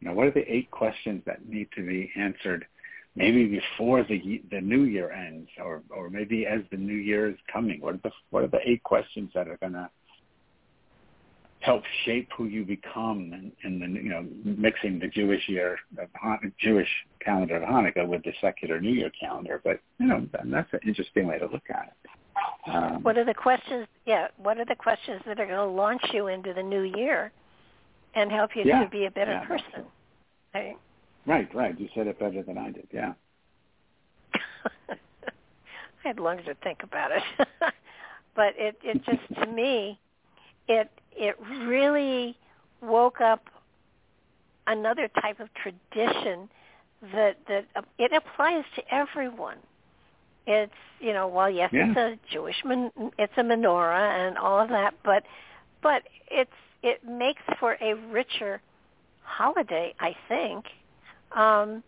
You know, what are the eight questions that need to be answered maybe before the the new year ends, or or maybe as the new year is coming? What are the what are the eight questions that are going to help shape who you become in, in the you know mixing the Jewish year of Jewish calendar of Hanukkah with the secular New Year calendar? But you know that's an interesting way to look at it. Um, what are the questions? Yeah, what are the questions that are going to launch you into the new year and help you yeah, to be a better yeah, person? Right. Right, right. You said it better than I did. Yeah. [LAUGHS] I had longer to think about it, [LAUGHS] but it it just to me, it it really woke up another type of tradition that that uh, it applies to everyone. It's you know well yes Yeah. it's a Jewish man, it's a menorah and all of that, but but it's it makes for a richer holiday, I think. Um,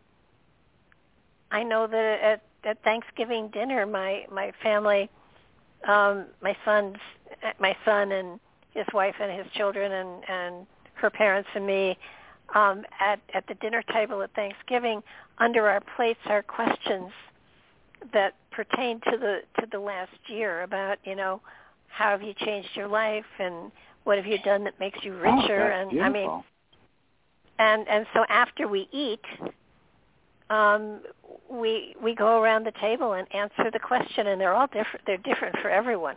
I know that at, at Thanksgiving dinner, my my family, um, my sons my son and his wife and his children and and her parents and me um, at at the dinner table at Thanksgiving. Under our plates are questions that pertain to the to the last year about you know how have you changed your life and what have you done that makes you Oh, richer that's and beautiful. I mean and and so after we eat um we we go around the table and answer the question and they're all different they're different for everyone.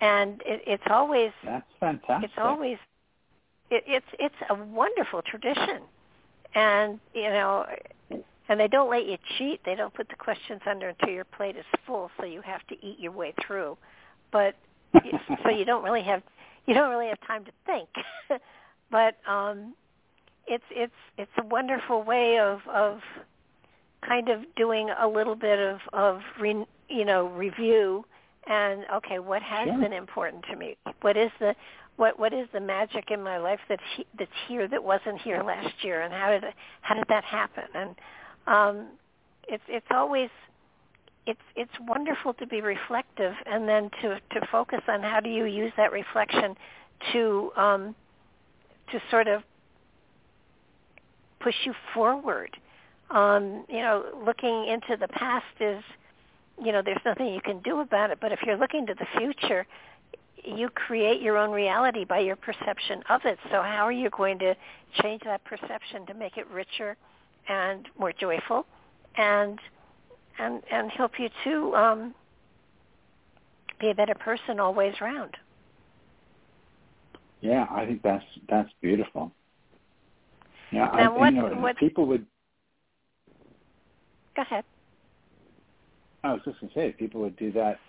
And it, it's always that's fantastic. it's always it, it's it's a wonderful tradition. And you know and they don't let you cheat. They don't put the questions under until your plate is full so you have to eat your way through. But [LAUGHS] so you don't really have you don't really have time to think. [LAUGHS] But um it's it's it's a wonderful way of of kind of doing a little bit of of re, you know review and okay what has Sure. been important to me? What is the what what is the magic in my life that's he, that's here that wasn't here last year? And how did it, how did that happen? And um it's it's always it's it's wonderful to be reflective and then to to focus on how do you use that reflection to um to sort of push you forward. Um you know looking into the past is you know there's nothing you can do about it. But if you're looking to the future you create your own reality by your perception of it. So how are you going to change that perception to make it richer and more joyful and and and help you to um be a better person all ways round? Yeah, I think that's that's beautiful. Yeah, I, Now, what- you know, what- people would. go ahead I was just going to say, people would do that,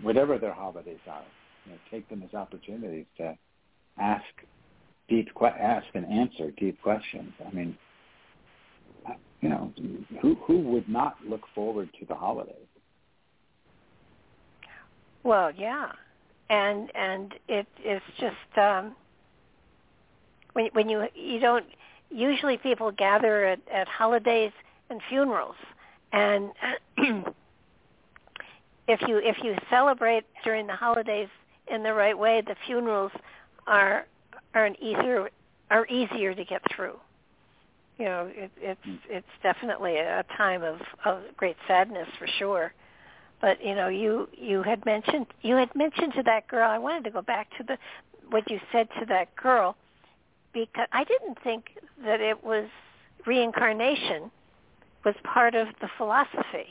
whatever their holidays are. You know, take them as opportunities to ask deep, ask and answer deep questions. I mean, you know, who who would not look forward to the holidays? Well, yeah, and and it it is just um, when when you you don't usually people gather at, at holidays and funerals, and [CLEARS THROAT] if you if you celebrate during the holidays in the right way, the funerals are are an easier are easier to get through. You know, it, it's mm. it's definitely a time of of great sadness for sure. But you know you you had mentioned you had mentioned to that girl i wanted to go back to the what you said to that girl because i didn't think that it was reincarnation was part of the philosophy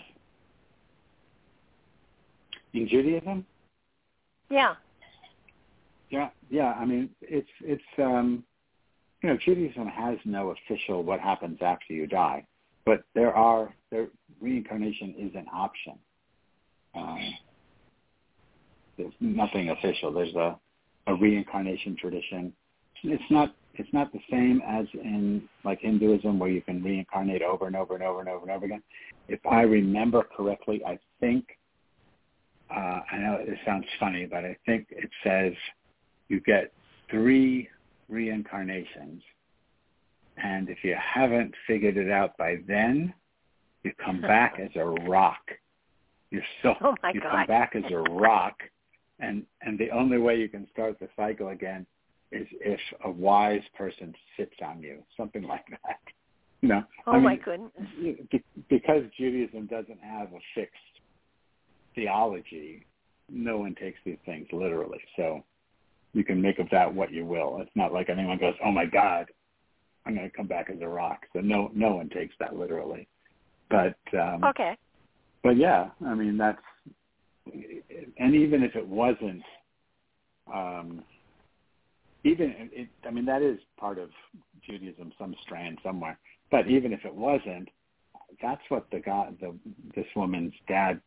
In Judaism, yeah yeah, yeah. I mean, it's it's um, you know, Judaism has no official what happens after you die, but there are there reincarnation is an option. Um, there's nothing official. There's a, a reincarnation tradition. It's not it's not the same as in like Hinduism where you can reincarnate over and over and over and over and over again. If I remember correctly, I think uh, I know it sounds funny, but I think it says you get three reincarnations, and if you haven't figured it out by then, you come [LAUGHS] back as a rock. You're so Oh, my you God. come back as a rock, and and the only way you can start the cycle again is if a wise person sits on you, something [LAUGHS] like that. You know, oh I my goodness because Judaism doesn't have a fixed theology, no one takes these things literally. So you can make of that what you will. It's not like anyone goes, "Oh my God, I'm going to come back as a rock." So no, no one takes that literally. But um, okay but yeah, I mean that's, and even if it wasn't, um, even it, I mean that is part of Judaism, some strand somewhere. But even if it wasn't, that's what the God, the this woman's dad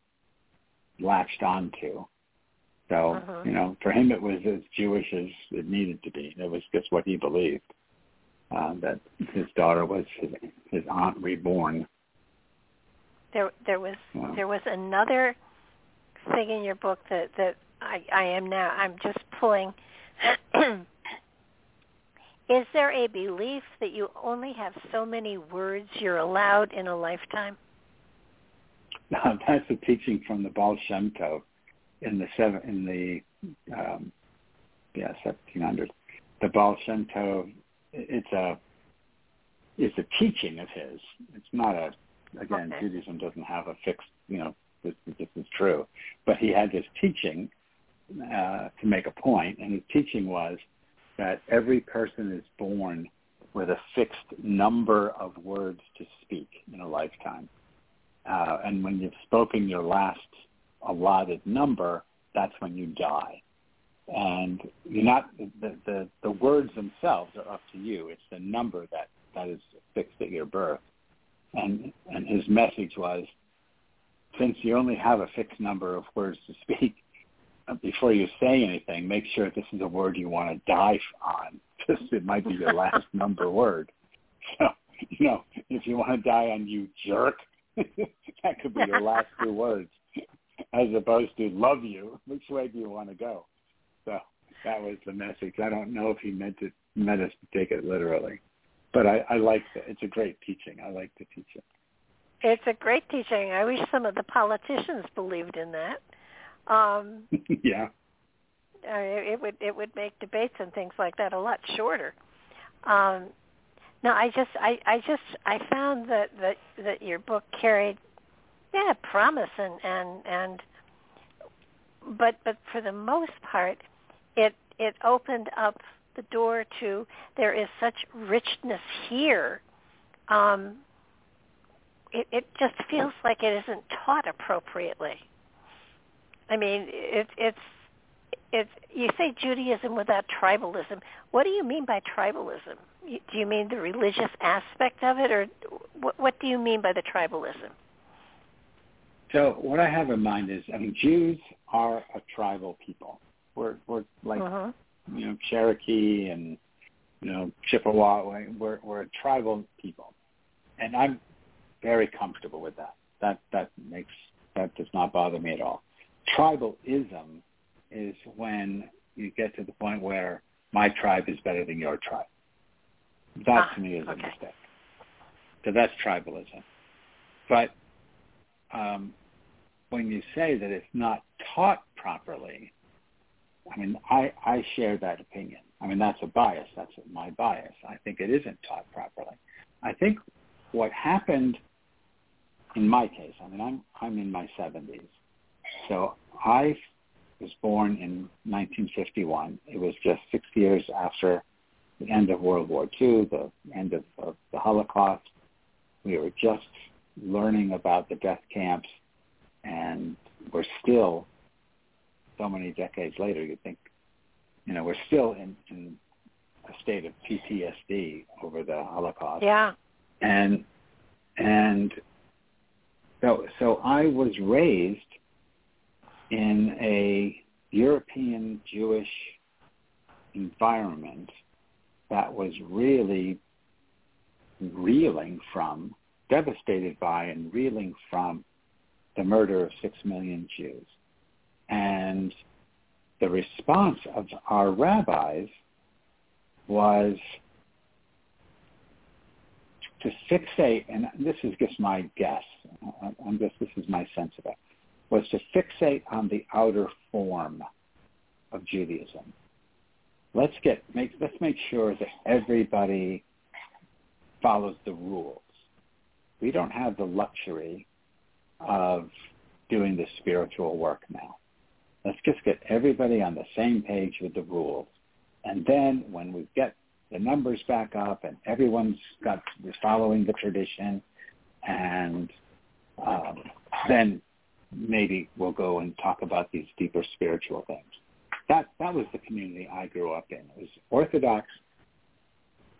latched onto. So Mhm. you know, for him it was as Jewish as it needed to be. It was just what he believed um, that his daughter was his his aunt reborn. there there was Wow. there was another thing in your book that that I I am now I'm just pulling Is there a belief that you only have so many words you're allowed in a lifetime? [LAUGHS] No, that's a teaching from the Baal Shem Tov. in the seven in the um, yeah 1700s. The Baal Shem Tov, it's a it's a teaching of his. It's not a again okay. Judaism doesn't have a fixed you know this, this is true, but he had this teaching uh, to make a point, and his teaching was that every person is born with a fixed number of words to speak in a lifetime. Uh, and when you've spoken your last allotted number, that's when you die. And you're not the, the the words themselves are up to you. It's the number that that is fixed at your birth. And and his message was, since you only have a fixed number of words to speak, before you say anything, make sure this is a word you want to die on, [LAUGHS] because it might be your last [LAUGHS] number word. So, you know, if you want to die on you jerk, [LAUGHS] that could be your last two words, as opposed to love you. Which way do you want to go? So that was the message. I don't know if he meant it meant us to take it literally, but I, I like it. It's a great teaching. I like to teach it. It's a great teaching. I wish some of the politicians believed in that. Um, [LAUGHS] yeah. it would it would make debates and things like that a lot shorter. Um, no, I just I, I just I found that, that that your book carried yeah promise and and and but but for the most part it it opened up the door to there is such richness here um it it just feels like it isn't taught appropriately i mean it it's it's you say Judaism without tribalism. What do you mean by tribalism? Do you mean the religious aspect of it, or what, what do you mean by the tribalism? So what I have in mind is, I mean, Jews are a tribal people. We're we're like uh-huh. you know Cherokee and you know Chippewa. We're we're a tribal people, and I'm very comfortable with that. That that makes that does not bother me at all. Tribalism is when you get to the point where my tribe is better than your tribe. That ah, to me is okay. a mistake. So that's tribalism. But um, when you say that it's not taught properly, I mean, I, I share that opinion. I mean, that's a bias. That's my bias. I think it isn't taught properly. I think what happened in my case, I mean, I'm I'm in my 70s, so I was born in 1951. It was just six years after the end of World War II, the end of, of the Holocaust. We were just learning about the death camps, and we're still, so many decades later, you think, you know, we're still in, in a state of PTSD over the Holocaust. Yeah. And and so so I was raised in a European Jewish environment that was really reeling from, devastated by and reeling from the murder of six million Jews. And the response of our rabbis was to fixate, and this is just my guess, I'm just, this is my sense of it, was to fixate on the outer form of Judaism. Let's get make let's make sure that everybody follows the rules. We don't have the luxury of doing the spiritual work now. Let's just get everybody on the same page with the rules. And then when we get the numbers back up and everyone's got is following the tradition and um, then maybe we'll go and talk about these deeper spiritual things. That that was the community I grew up in. It was Orthodox,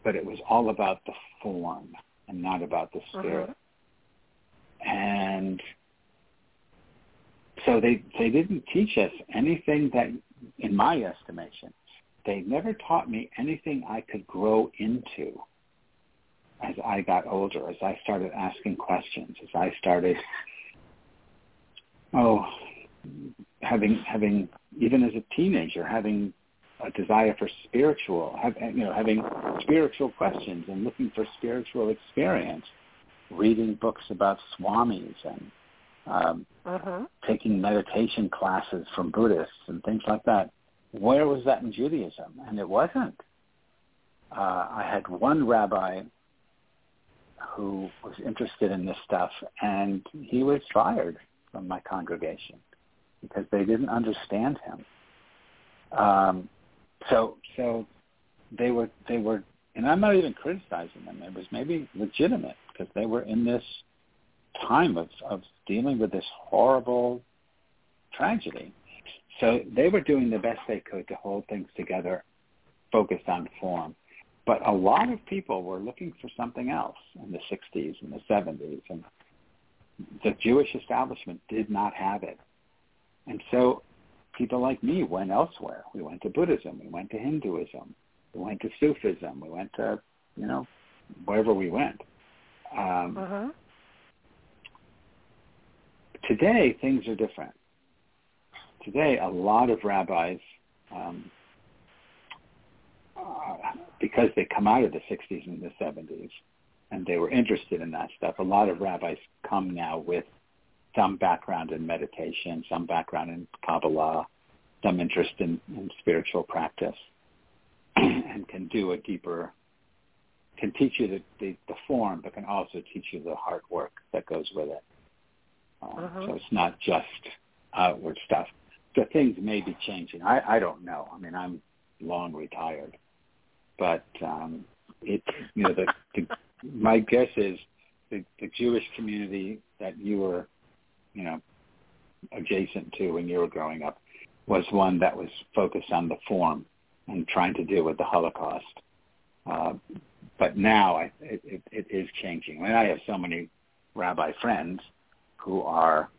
but it was all about the form and not about the spirit. Uh-huh. And so they they didn't teach us anything that, in my estimation, they never taught me anything I could grow into as I got older, as I started asking questions, as I started oh, having having even as a teenager having a desire for spiritual, have, you know, having spiritual questions and looking for spiritual experience, reading books about swamis and um, mm-hmm. taking meditation classes from Buddhists and things like that. Where was that in Judaism? And it wasn't. Uh, I had one rabbi who was interested in this stuff, and he was fired from my congregation because they didn't understand him. Um, so, so they were they were, and I'm not even criticizing them. It was maybe legitimate because they were in this time of of dealing with this horrible tragedy. So they were doing the best they could to hold things together, focused on form. But a lot of people were looking for something else in the 60s and the 70s, and the Jewish establishment did not have it. And so people like me went elsewhere. We went to Buddhism, we went to Hinduism, we went to Sufism, we went to, you know, wherever we went. Um, uh-huh. Today, things are different. Today, a lot of rabbis um, uh, because they come out of the 60s and the 70s and they were interested in that stuff. A lot of rabbis come now with some background in meditation, some background in Kabbalah, some interest in, in spiritual practice, [CLEARS THROAT] and can do a deeper, can teach you the, the, the, form, but can also teach you the hard work that goes with it. Uh, uh-huh. So it's not just outward stuff. So things may be changing. I, I don't know. I mean, I'm long retired but um, it you know the, the my guess is the, the Jewish community that you were you know adjacent to when you were growing up was one that was focused on the form and trying to deal with the Holocaust. Uh, but now I, it, it, it is changing. I mean, I have so many rabbi friends who are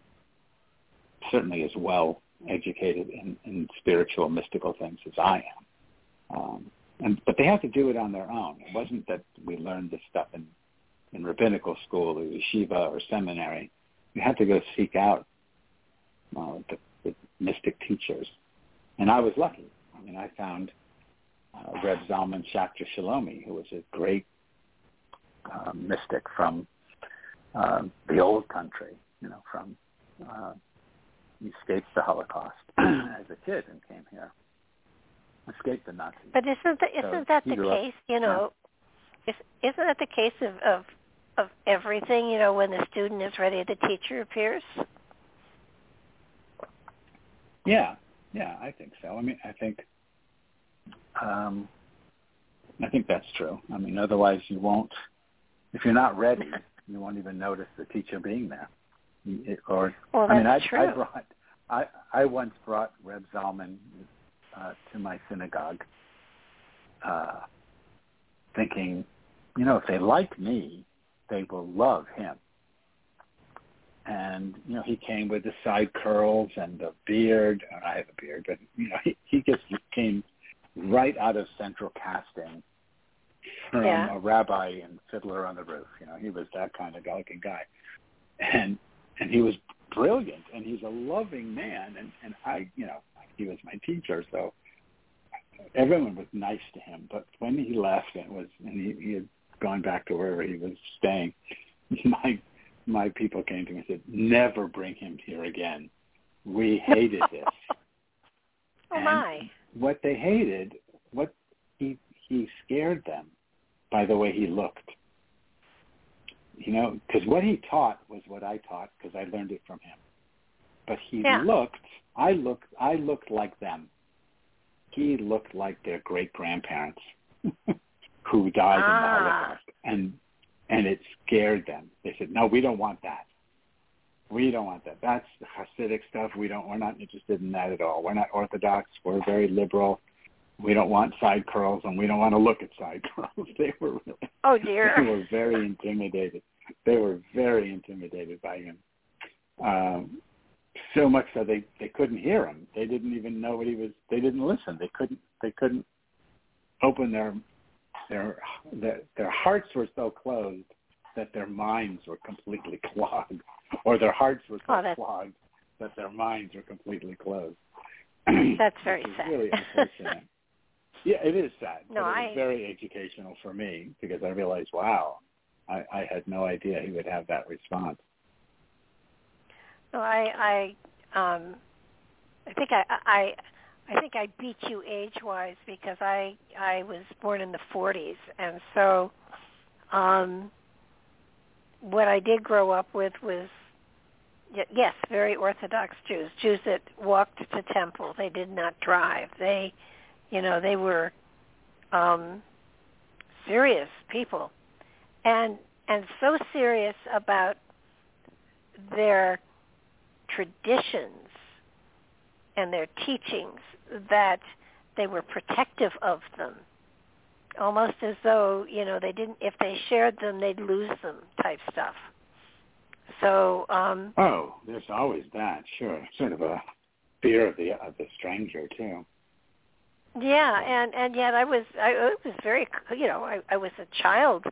certainly as well educated in, in spiritual, mystical things as I am. Um, and but they have to do it on their own. It wasn't that we learned this stuff in in rabbinical school or yeshiva or seminary. You had to go seek out uh, the, the mystic teachers, and I was lucky. I mean, I found uh, Reb Zalman Schachter Shalomi, who was a great uh, mystic from uh, the old country, you know, from uh, he escaped the Holocaust [CLEARS THROAT] as a kid and came here escape the Nazis. But isn't the, isn't so that the case? Up, you know, is, isn't that the case of, of of everything? You know, when the student is ready, the teacher appears. Yeah, yeah, I think so. I mean, I think, um, I think that's true. I mean, otherwise you won't. If you're not ready, [LAUGHS] you won't even notice the teacher being there. It, or well, I mean, I. I brought. I I once brought Reb Zalman uh, to my synagogue, uh, thinking, you know, if they like me, they will love him. And you know, he came with the side curls and the beard. I have a beard, but you know, he, he just came right out of central casting from yeah. a rabbi in Fiddler on the Roof. You know, he was that kind of looking guy, and and he was brilliant, and he's a loving man, and and I, you know, he was my teacher, so everyone was nice to him. But when he left, it was and he, he had gone back to wherever he was staying. [LAUGHS] My my people came to me and said, "Never bring him here again. We hated [LAUGHS] this." oh and my! What they hated, what he he scared them by the way he looked. You know, because what he taught was what I taught because I learned it from him. But he yeah. looked I looked I looked like them. He looked like their great grandparents [LAUGHS] who died ah. in the. Holocaust, and and it scared them. They said, "No, we don't want that. We don't want that. That's Hasidic stuff. We don't. We're not interested in that at all. We're not Orthodox. We're very liberal. We don't want side curls, and we don't want to look at side [LAUGHS] curls." they were really, oh dear. They were very intimidated. They were very intimidated by him. Um, so much so they they couldn't hear him. They didn't even know what he was. They didn't listen. They couldn't they couldn't open their their their, their hearts were so closed that their minds were completely [LAUGHS] clogged, or their hearts were so oh, clogged that their minds were completely closed. [CLEARS THROAT] That's very sad. Really unfortunate. [LAUGHS] yeah, it is sad. No, but it I... was very educational for me because I realized, wow, I, I had no idea he would have that response. No, I I um I think I I I think I beat you age wise because I I was born in the 40s and so um what I did grow up with was yes, very orthodox Jews, Jews that walked to temple. They did not drive. They you know, they were um serious people. And and so serious about their traditions and their teachings that they were protective of them. Almost as though you know they didn't if they shared them they'd lose them type stuff. So um oh there's always that sure. Sort of a fear of the of the stranger too. Yeah and and yet i was i it was very you know i i was a child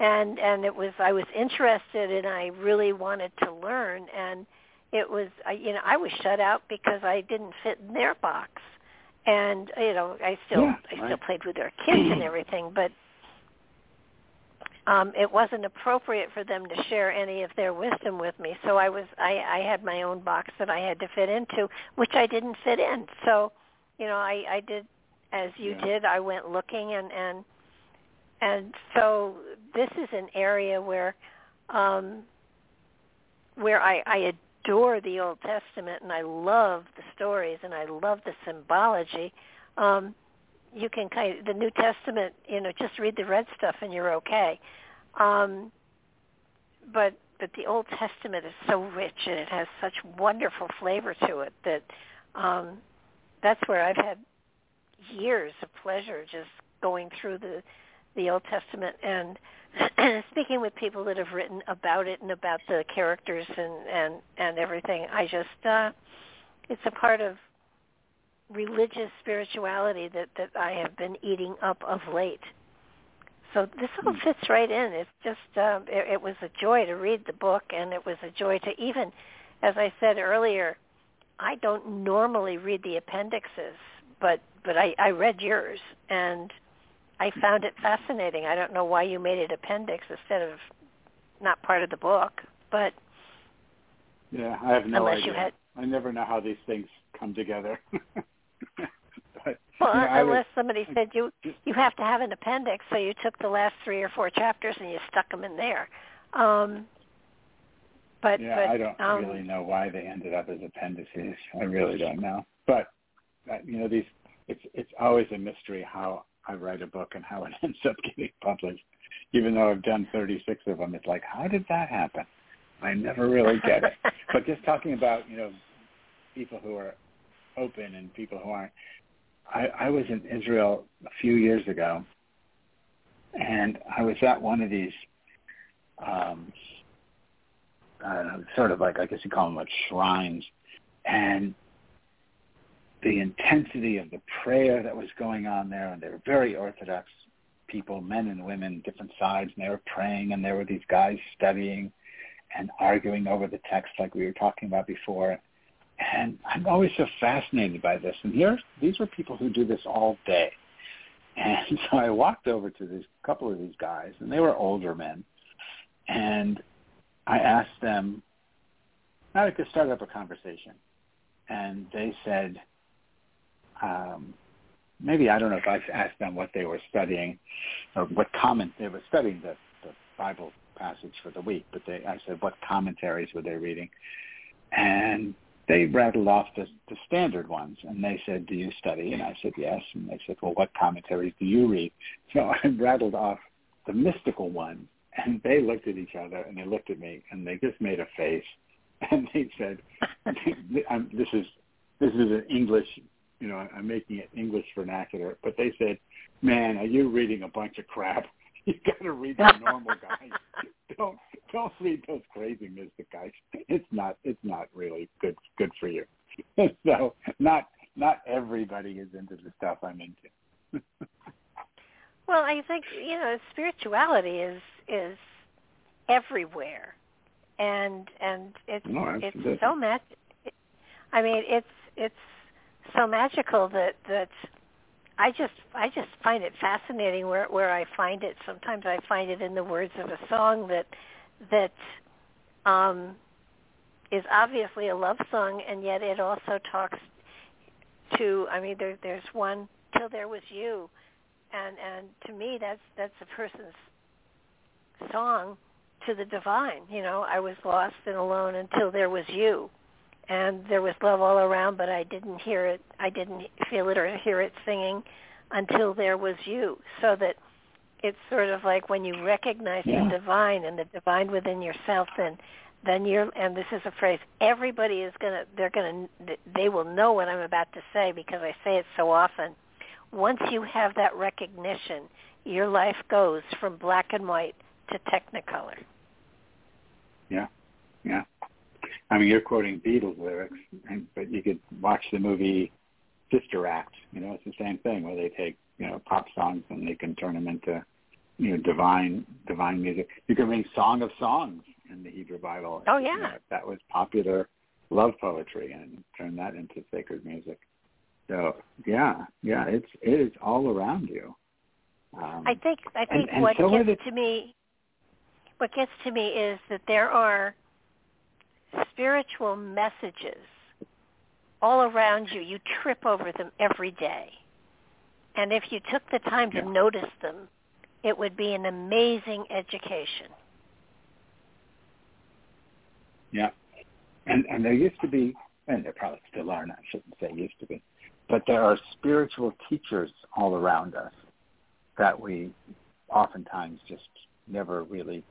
and and it was i was interested and i really wanted to learn and it was you know I was shut out because I didn't fit in their box, and you know I still yeah, I right. still played with their kids and everything, but um it wasn't appropriate for them to share any of their wisdom with me. So I was I I had my own box that I had to fit into, which I didn't fit in. So you know I I did as you Yeah. did. I went looking and and and so this is an area where um where I, I adore the Old Testament and I love the stories and I love the symbology. Um, you can kind of the New Testament, you know, just read the red stuff and you're okay. Um, but but the Old Testament is so rich and it has such wonderful flavor to it that um, that's where I've had years of pleasure just going through the the Old Testament and [CLEARS THROAT] speaking with people that have written about it and about the characters and and and everything i just uh it's a part of religious spirituality that that i have been eating up of late. So this all fits right in. It's just um it, it was a joy to read the book and it was a joy to even as i said earlier i don't normally read the appendixes but but i i read yours and I found it fascinating. I don't know why you made it appendix instead of not part of the book, but yeah I have no unless idea you had I never know how these things come together [LAUGHS] but well, you know, I was- unless somebody said you you have to have an appendix, so you took the last three or four chapters and you stuck them in there. Um, but yeah, but I don't um, really know why they ended up as appendices. I really don't know. But uh, you know, these it's it's always a mystery how I write a book and how it [LAUGHS] ends up getting published. Even though I've done 36 of them, it's like, how did that happen? I never really get it. [LAUGHS] but just talking about you know people who are open and people who aren't. I, I was in Israel a few years ago, and I was at one of these um, I don't know, sort of like I guess you call them like shrines, and the intensity of the prayer that was going on there, and they were very Orthodox people, men and women, different sides, and they were praying, and there were these guys studying and arguing over the text like we were talking about before. And I'm always so fascinated by this. And here, these were people who do this all day. And [LAUGHS] so I walked over to these couple of these guys, and they were older men. And I asked them, I could start up a conversation. And they said, um, maybe I don't know if I asked them what they were studying or what comment they were studying the, the Bible passage for the week, but they I said what commentaries were they reading, and they rattled off the, the standard ones, and they said, "Do you study?" And I said, "Yes." And they said, "Well, what commentaries do you read?" So [LAUGHS] I rattled off the mystical ones, and they looked at each other, and they looked at me, and they just made a face, [LAUGHS] and they said, [LAUGHS] "This is this is an English you know, I'm making it English vernacular, but they said, "Man, are you reading a bunch of crap? [LAUGHS] You got to read the normal guys. [LAUGHS] don't don't read those crazy mystic guys. It's not it's not really good good for you. [LAUGHS] so not not everybody is into the stuff I'm into. well, I think you know spirituality is is everywhere, and and it's No, it's so much. I mean, it's it's so magical that that I just I just find it fascinating where where I find it. Sometimes I find it in the words of a song that that um is obviously a love song, and yet it also talks to. I mean, there, there's one till there was you, and and to me, that's that's a person's song to the divine. You know, I was lost and alone until there was you, and there was love all around, but I didn't hear it. I didn't feel it or hear it singing until there was you. So that it's sort of like when you recognize Yeah. the divine and the divine within yourself, then then you're and this is a phrase everybody is gonna they're gonna they will know what I'm about to say because I say it so often. Once you have that recognition, your life goes from black and white to technicolor. Yeah, yeah. I mean, you're quoting Beatles lyrics, and, but you could watch the movie Sister Act. You know, it's the same thing where they take you know pop songs and they can turn them into you know divine divine music. You can read Song of Songs in the Hebrew Bible. Oh, You yeah. know, that was popular love poetry and turn that into sacred music. So yeah, yeah, it's it is all around you. Um, I think I think and what so gets the- to me what gets to me is that there are spiritual messages all around you. You trip over them every day. And if you took the time to Yeah. notice them, it would be an amazing education. Yeah. And and there used to be, and there probably still are, and I shouldn't say used to be, but there are spiritual teachers all around us that we oftentimes just never really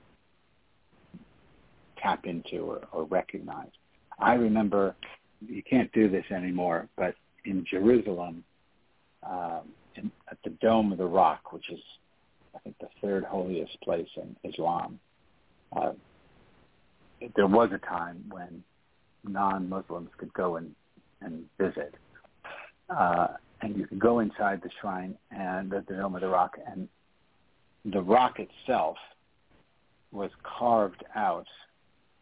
tap into or, or recognize. I remember, you can't do this anymore, but in Jerusalem, um, in, at the Dome of the Rock, which is, I think, the third holiest place in Islam, uh, there was a time when non-Muslims could go and, and visit. Uh, and you could go inside the shrine and the, the Dome of the Rock, and the rock itself was carved out,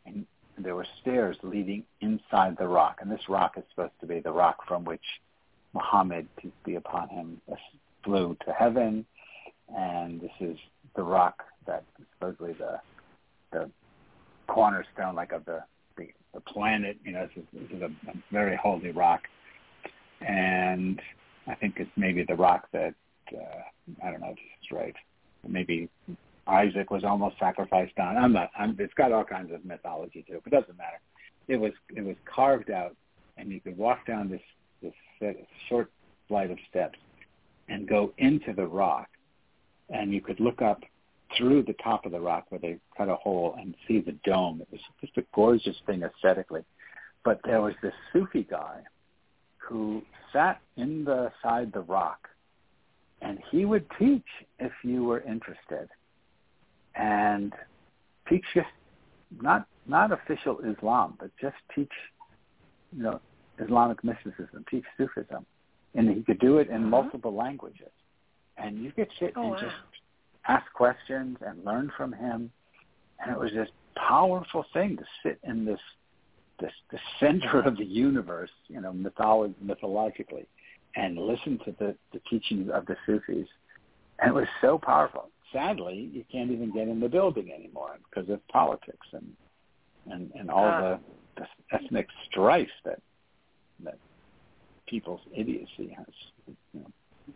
and there were stairs leading inside the rock. And this rock is supposed to be the rock from which Muhammad, peace be upon him, flew to heaven. And this is the rock that supposedly the the cornerstone, like of the the, the planet. You know, this is, this is a, a very holy rock, and I think it's maybe the rock that uh, I don't know if this is right. Maybe Isaac was almost sacrificed on. I'm not. I'm, it's got all kinds of mythology to it, but it doesn't matter. It was it was carved out, and you could walk down this this set, short flight of steps and go into the rock, and you could look up through the top of the rock where they cut a hole and see the dome. It was just a gorgeous thing aesthetically. But there was this Sufi guy who sat in the the rock, and he would teach if you were interested, and teach just not not official Islam, but just teach, you know, Islamic mysticism, teach Sufism, and he could do it in Uh-huh. multiple languages, and you could sit Oh, and wow. just ask questions and learn from him, and it was this powerful thing to sit in this this the center of the universe, you know, mytholo- mythologically, and listen to the the teachings of the Sufis, and it was so powerful. Sadly, you can't even get in the building anymore because of politics and and and all Ah. the, the ethnic strife that that people's idiocy has, you know,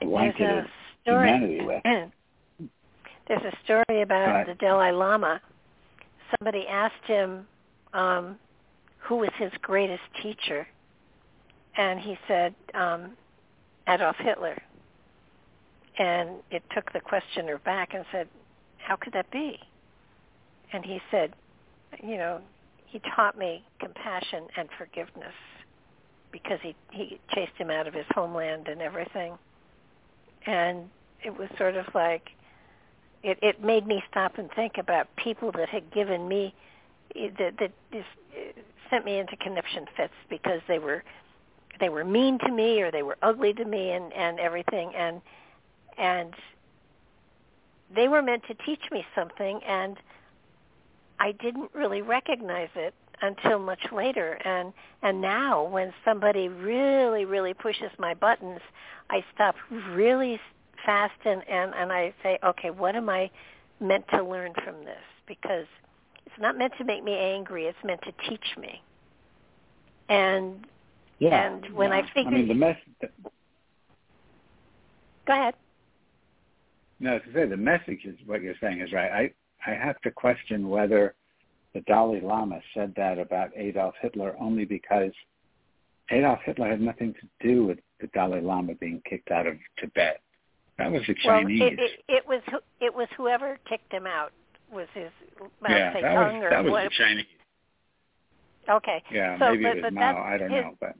blanketed story. humanity with. [CLEARS THROAT] There's a story about Right. the Dalai Lama. Somebody asked him um, who was his greatest teacher, and he said um, Adolf Hitler. And it took the questioner back and said, "How could that be?" And he said, "You know, he taught me compassion and forgiveness because he he chased him out of his homeland and everything." And it was sort of like it, it made me stop and think about people that had given me that that just uh, sent me into conniption fits because they were they were mean to me or they were ugly to me and and everything and and they were meant to teach me something and I didn't really recognize it until much later and and now when somebody really really pushes my buttons I stop really fast and and and I say okay what am I meant to learn from this because It's not meant to make me angry. It's meant to teach me. And yeah, and when yeah. I figured, I mean, the mess. go ahead. No, to say the message is what you're saying is right. I I have to question whether the Dalai Lama said that about Adolf Hitler only because Adolf Hitler had nothing to do with the Dalai Lama being kicked out of Tibet. That was the Chinese. Well, it, it, it was it was whoever kicked him out was his yeah, say that was, or that was what? the Chinese. Okay. Yeah, so, maybe but, it was Mao. I don't his, know, but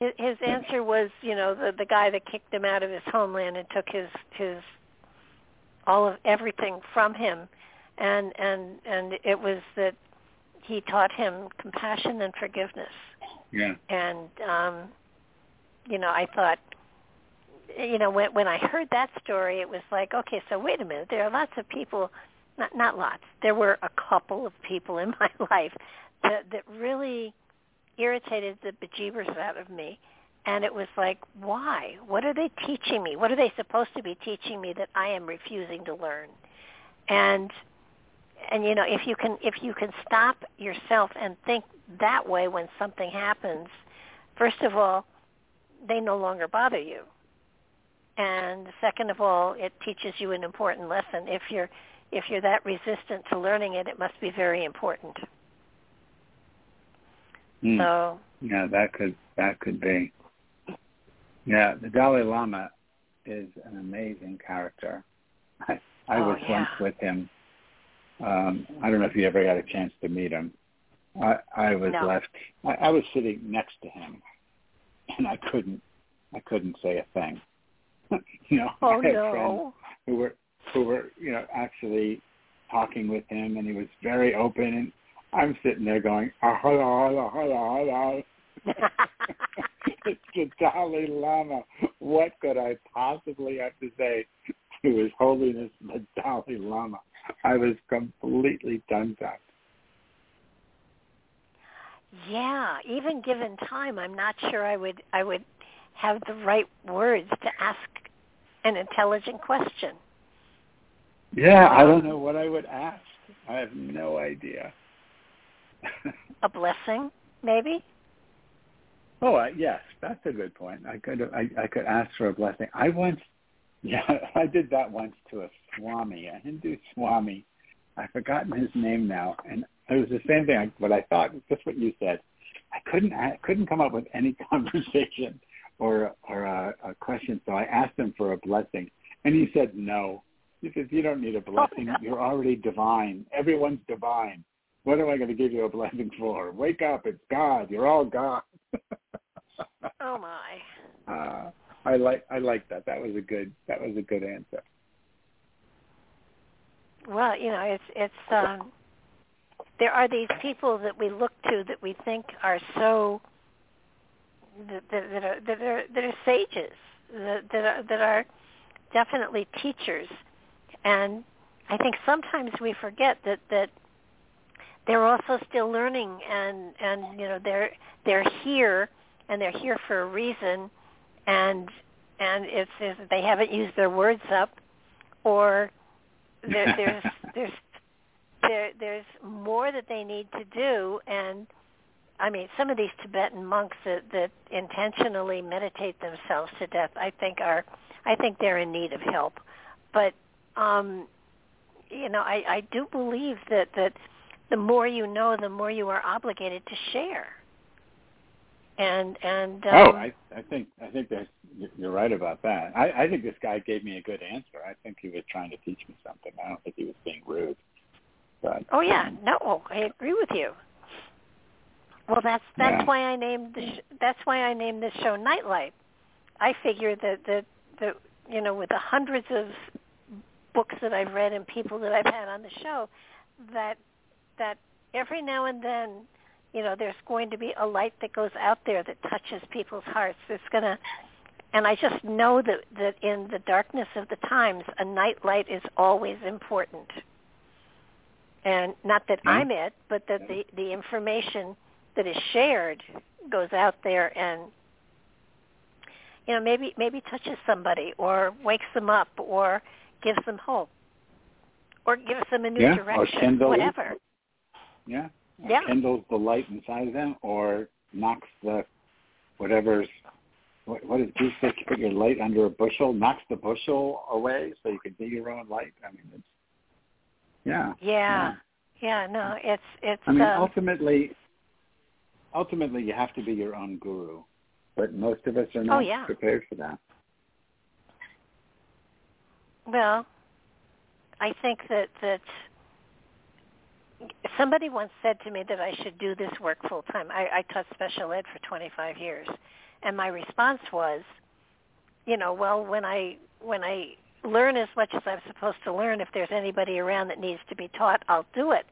his, his answer was, you know, the the guy that kicked him out of his homeland and took his his all of everything from him, and and and it was that he taught him compassion and forgiveness. yeah, And um, you know, I thought, you know, when when I heard that story, it was like, okay, so wait a minute, there are lots of people, not not lots, there were a couple of people in [LAUGHS] my life that that really irritated the bejeebers out of me. And it was like, why? What are they teaching me? What are they supposed to be teaching me that I am refusing to learn? And and you know, if you can if you can stop yourself and think that way when something happens, first of all, they no longer bother you. And second of all, it teaches you an important lesson. If you're if you're that resistant to learning it, it must be very important. Hmm. So yeah, that could that could be. Yeah, the Dalai Lama is an amazing character. I, I Oh, was yeah. once with him. Um, I don't know if you ever got a chance to meet him. I, I was No. left. I, I was sitting next to him, and I couldn't. I couldn't say a thing. [LAUGHS] you know, oh I had friends no. who were who were you know actually talking with him, and he was very open. And I'm sitting there going, ah, hola, hola, hola, hola. [LAUGHS] it's the Dalai Lama. What could I possibly have to say to His Holiness the Dalai Lama? I was completely dumbfounded. Yeah, even given time, I'm not sure I would I would have the right words to ask an intelligent question. Yeah, I don't um, know what I would ask. I have no idea. [LAUGHS] A blessing, maybe? Oh, I, yes, that's a good point. I could I, I could ask for a blessing. I once, [LAUGHS] yeah, I did that once to a Swami, a Hindu Swami. I've forgotten his name now, and it was the same thing. I, what I thought, just what you said. I couldn't I couldn't come up with any [LAUGHS] conversation or or a, a question, so I asked him for a blessing, and he said no. He says you don't need a blessing. Oh, no. You're already divine. Everyone's divine. What am I going to give you a blessing for? Wake up! It's God. You're all God. [LAUGHS] Oh my. [LAUGHS] uh, I like I like that. That was a good that was a good answer. Well, you know, it's it's um there are these people that we look to that we think are so that, that, that are that are that are sages that that are, that are definitely teachers and I think sometimes we forget that that they're also still learning and and you know they're they're here and they're here for a reason and and it's, it's they haven't used their words up or there, [LAUGHS] there's there's there there's more that they need to do and I mean some of these Tibetan monks that that intentionally meditate themselves to death I think are I think they're in need of help. But um you know I I do believe that that the more you know the more you are obligated to share and and um, oh, I I think I think that you're right about that. I, I think this guy gave me a good answer. I think he was trying to teach me something. I don't think he was being rude. But Oh yeah, no, I agree with you. Well, that's that's Yeah. why I named the sh- that's why I named this show Nightlight. I figure that the the you know with the hundreds of books that I've read and people that I've had on the show, that that every now and then, you know, there's going to be a light that goes out there that touches people's hearts. It's gonna, and I just know that that in the darkness of the times, a night light is always important and not that Yeah. I'm it, but that the the information that is shared goes out there and you know maybe maybe touches somebody or wakes them up or gives them hope or gives them a new Yeah, direction, kindles. whatever. Yeah. Yeah. Kindles the light inside of them, or knocks the whatever's what, what is this? They put your light under a bushel, knocks the bushel away, so you can be your own light. I mean, it's yeah. Yeah. Yeah. No, it's it's. I mean, um, ultimately, ultimately, you have to be your own guru, but most of us are not Oh, yeah. prepared for that. Well, I think that that somebody once said to me that I should do this work full time. I, I taught special ed for 25 years, and my response was, you know, well, when I when I learn as much as I'm supposed to learn, if there's anybody around that needs to be taught, I'll do it.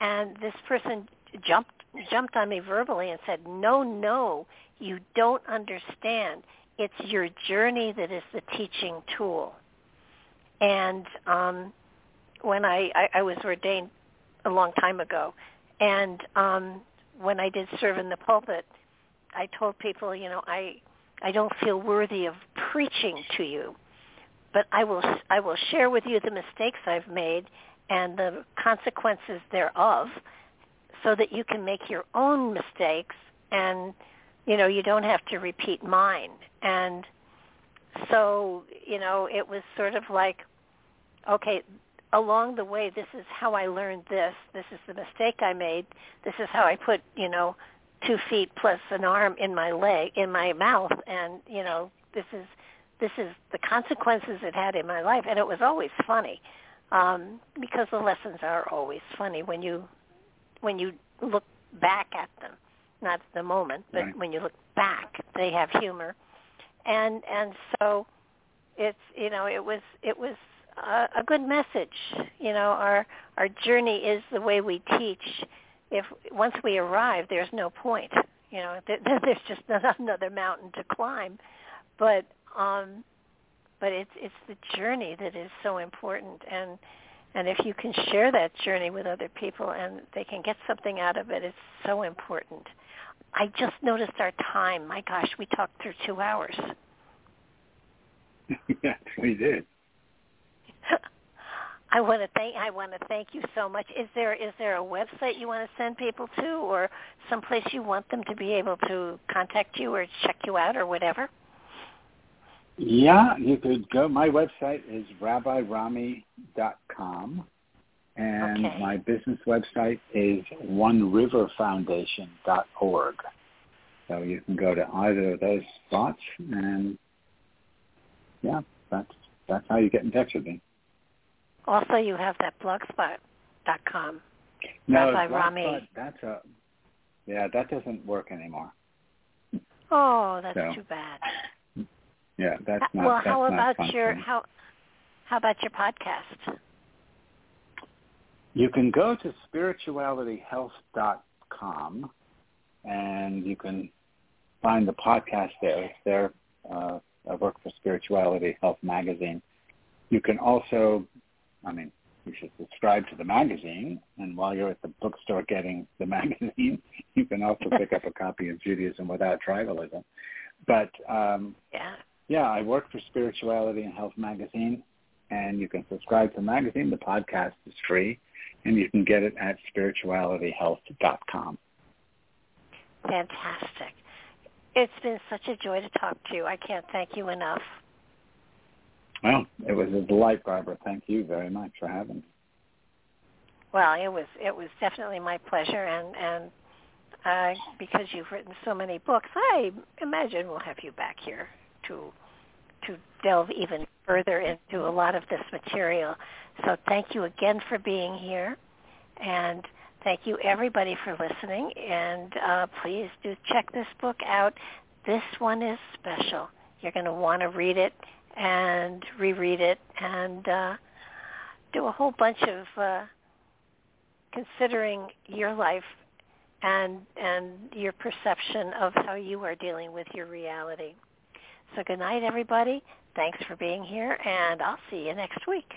And this person jumped jumped on me verbally and said, "No, no, you don't understand. It's your journey that is the teaching tool." And um, when I, I, I was ordained a long time ago, and um, when I did serve in the pulpit, I told people, you know, I I don't feel worthy of preaching to you, but I will I will share with you the mistakes I've made and the consequences thereof, so that you can make your own mistakes and you know you don't have to repeat mine. And so you know it was sort of like, okay, along the way, this is how I learned this. This is the mistake I made. This is how I put, you know, two feet plus an arm in my leg, in my mouth, and you know, this is this is the consequences it had in my life, and it was always funny um, because the lessons are always funny when you when you look back at them, not at the moment, but Right. when you look back, they have humor, and and so it's you know it was it was a, good message. You know, our our journey is the way we teach. If once we arrive, there's no point. You know, there, [LAUGHS] there's just another mountain to climb. But um, but it's it's the journey that is so important, and and if you can share that journey with other people and they can get something out of it, it's so important. I just noticed our time. My gosh, we talked through two hours. [LAUGHS] yes, we did. [LAUGHS] I want to thank I want to thank you so much. Is there is there a website you want to send people to, or someplace you want them to be able to contact you or check you out or whatever? Yeah, you could go. My website is rabbirami.com, and Okay. my business website is oneriverfoundation.org. So you can go to either of those spots, and yeah, that's that's how you get in touch with me. Also, you have that blogspot.com. No, Rabbi Rami. That's a yeah, that doesn't work anymore. Oh, that's So, too bad. Yeah, that's not. well, that's how about your how how about your podcast? You can go to spiritualityhealth.com and you can find the podcast there. It's there. Uh, I work for Spirituality Health magazine. You can also, I mean, you should subscribe to the magazine. And while you're at the bookstore getting the [LAUGHS] magazine, you can also [LAUGHS] pick up a copy of Judaism Without Tribalism. But um, Yeah. yeah, I work for Spirituality and Health magazine, and you can subscribe to the magazine. The podcast is free, and you can get it at spiritualityhealth.com. Fantastic. It's been such a joy to talk to you. I can't thank you enough. Well, it was a delight, Barbara. Thank you very much for having me. Well, it was it was definitely my pleasure, and and uh, because you've written so many books, I imagine we'll have you back here to to delve even further into a lot of this material. So thank you again for being here, and thank you everybody for listening. And uh, please do check this book out. This one is special. You're going to want to read it and reread it and uh, do a whole bunch of. Uh, considering your life and and your perception of how you are dealing with your reality. So good night everybody. Thanks for being here and I'll see you next week.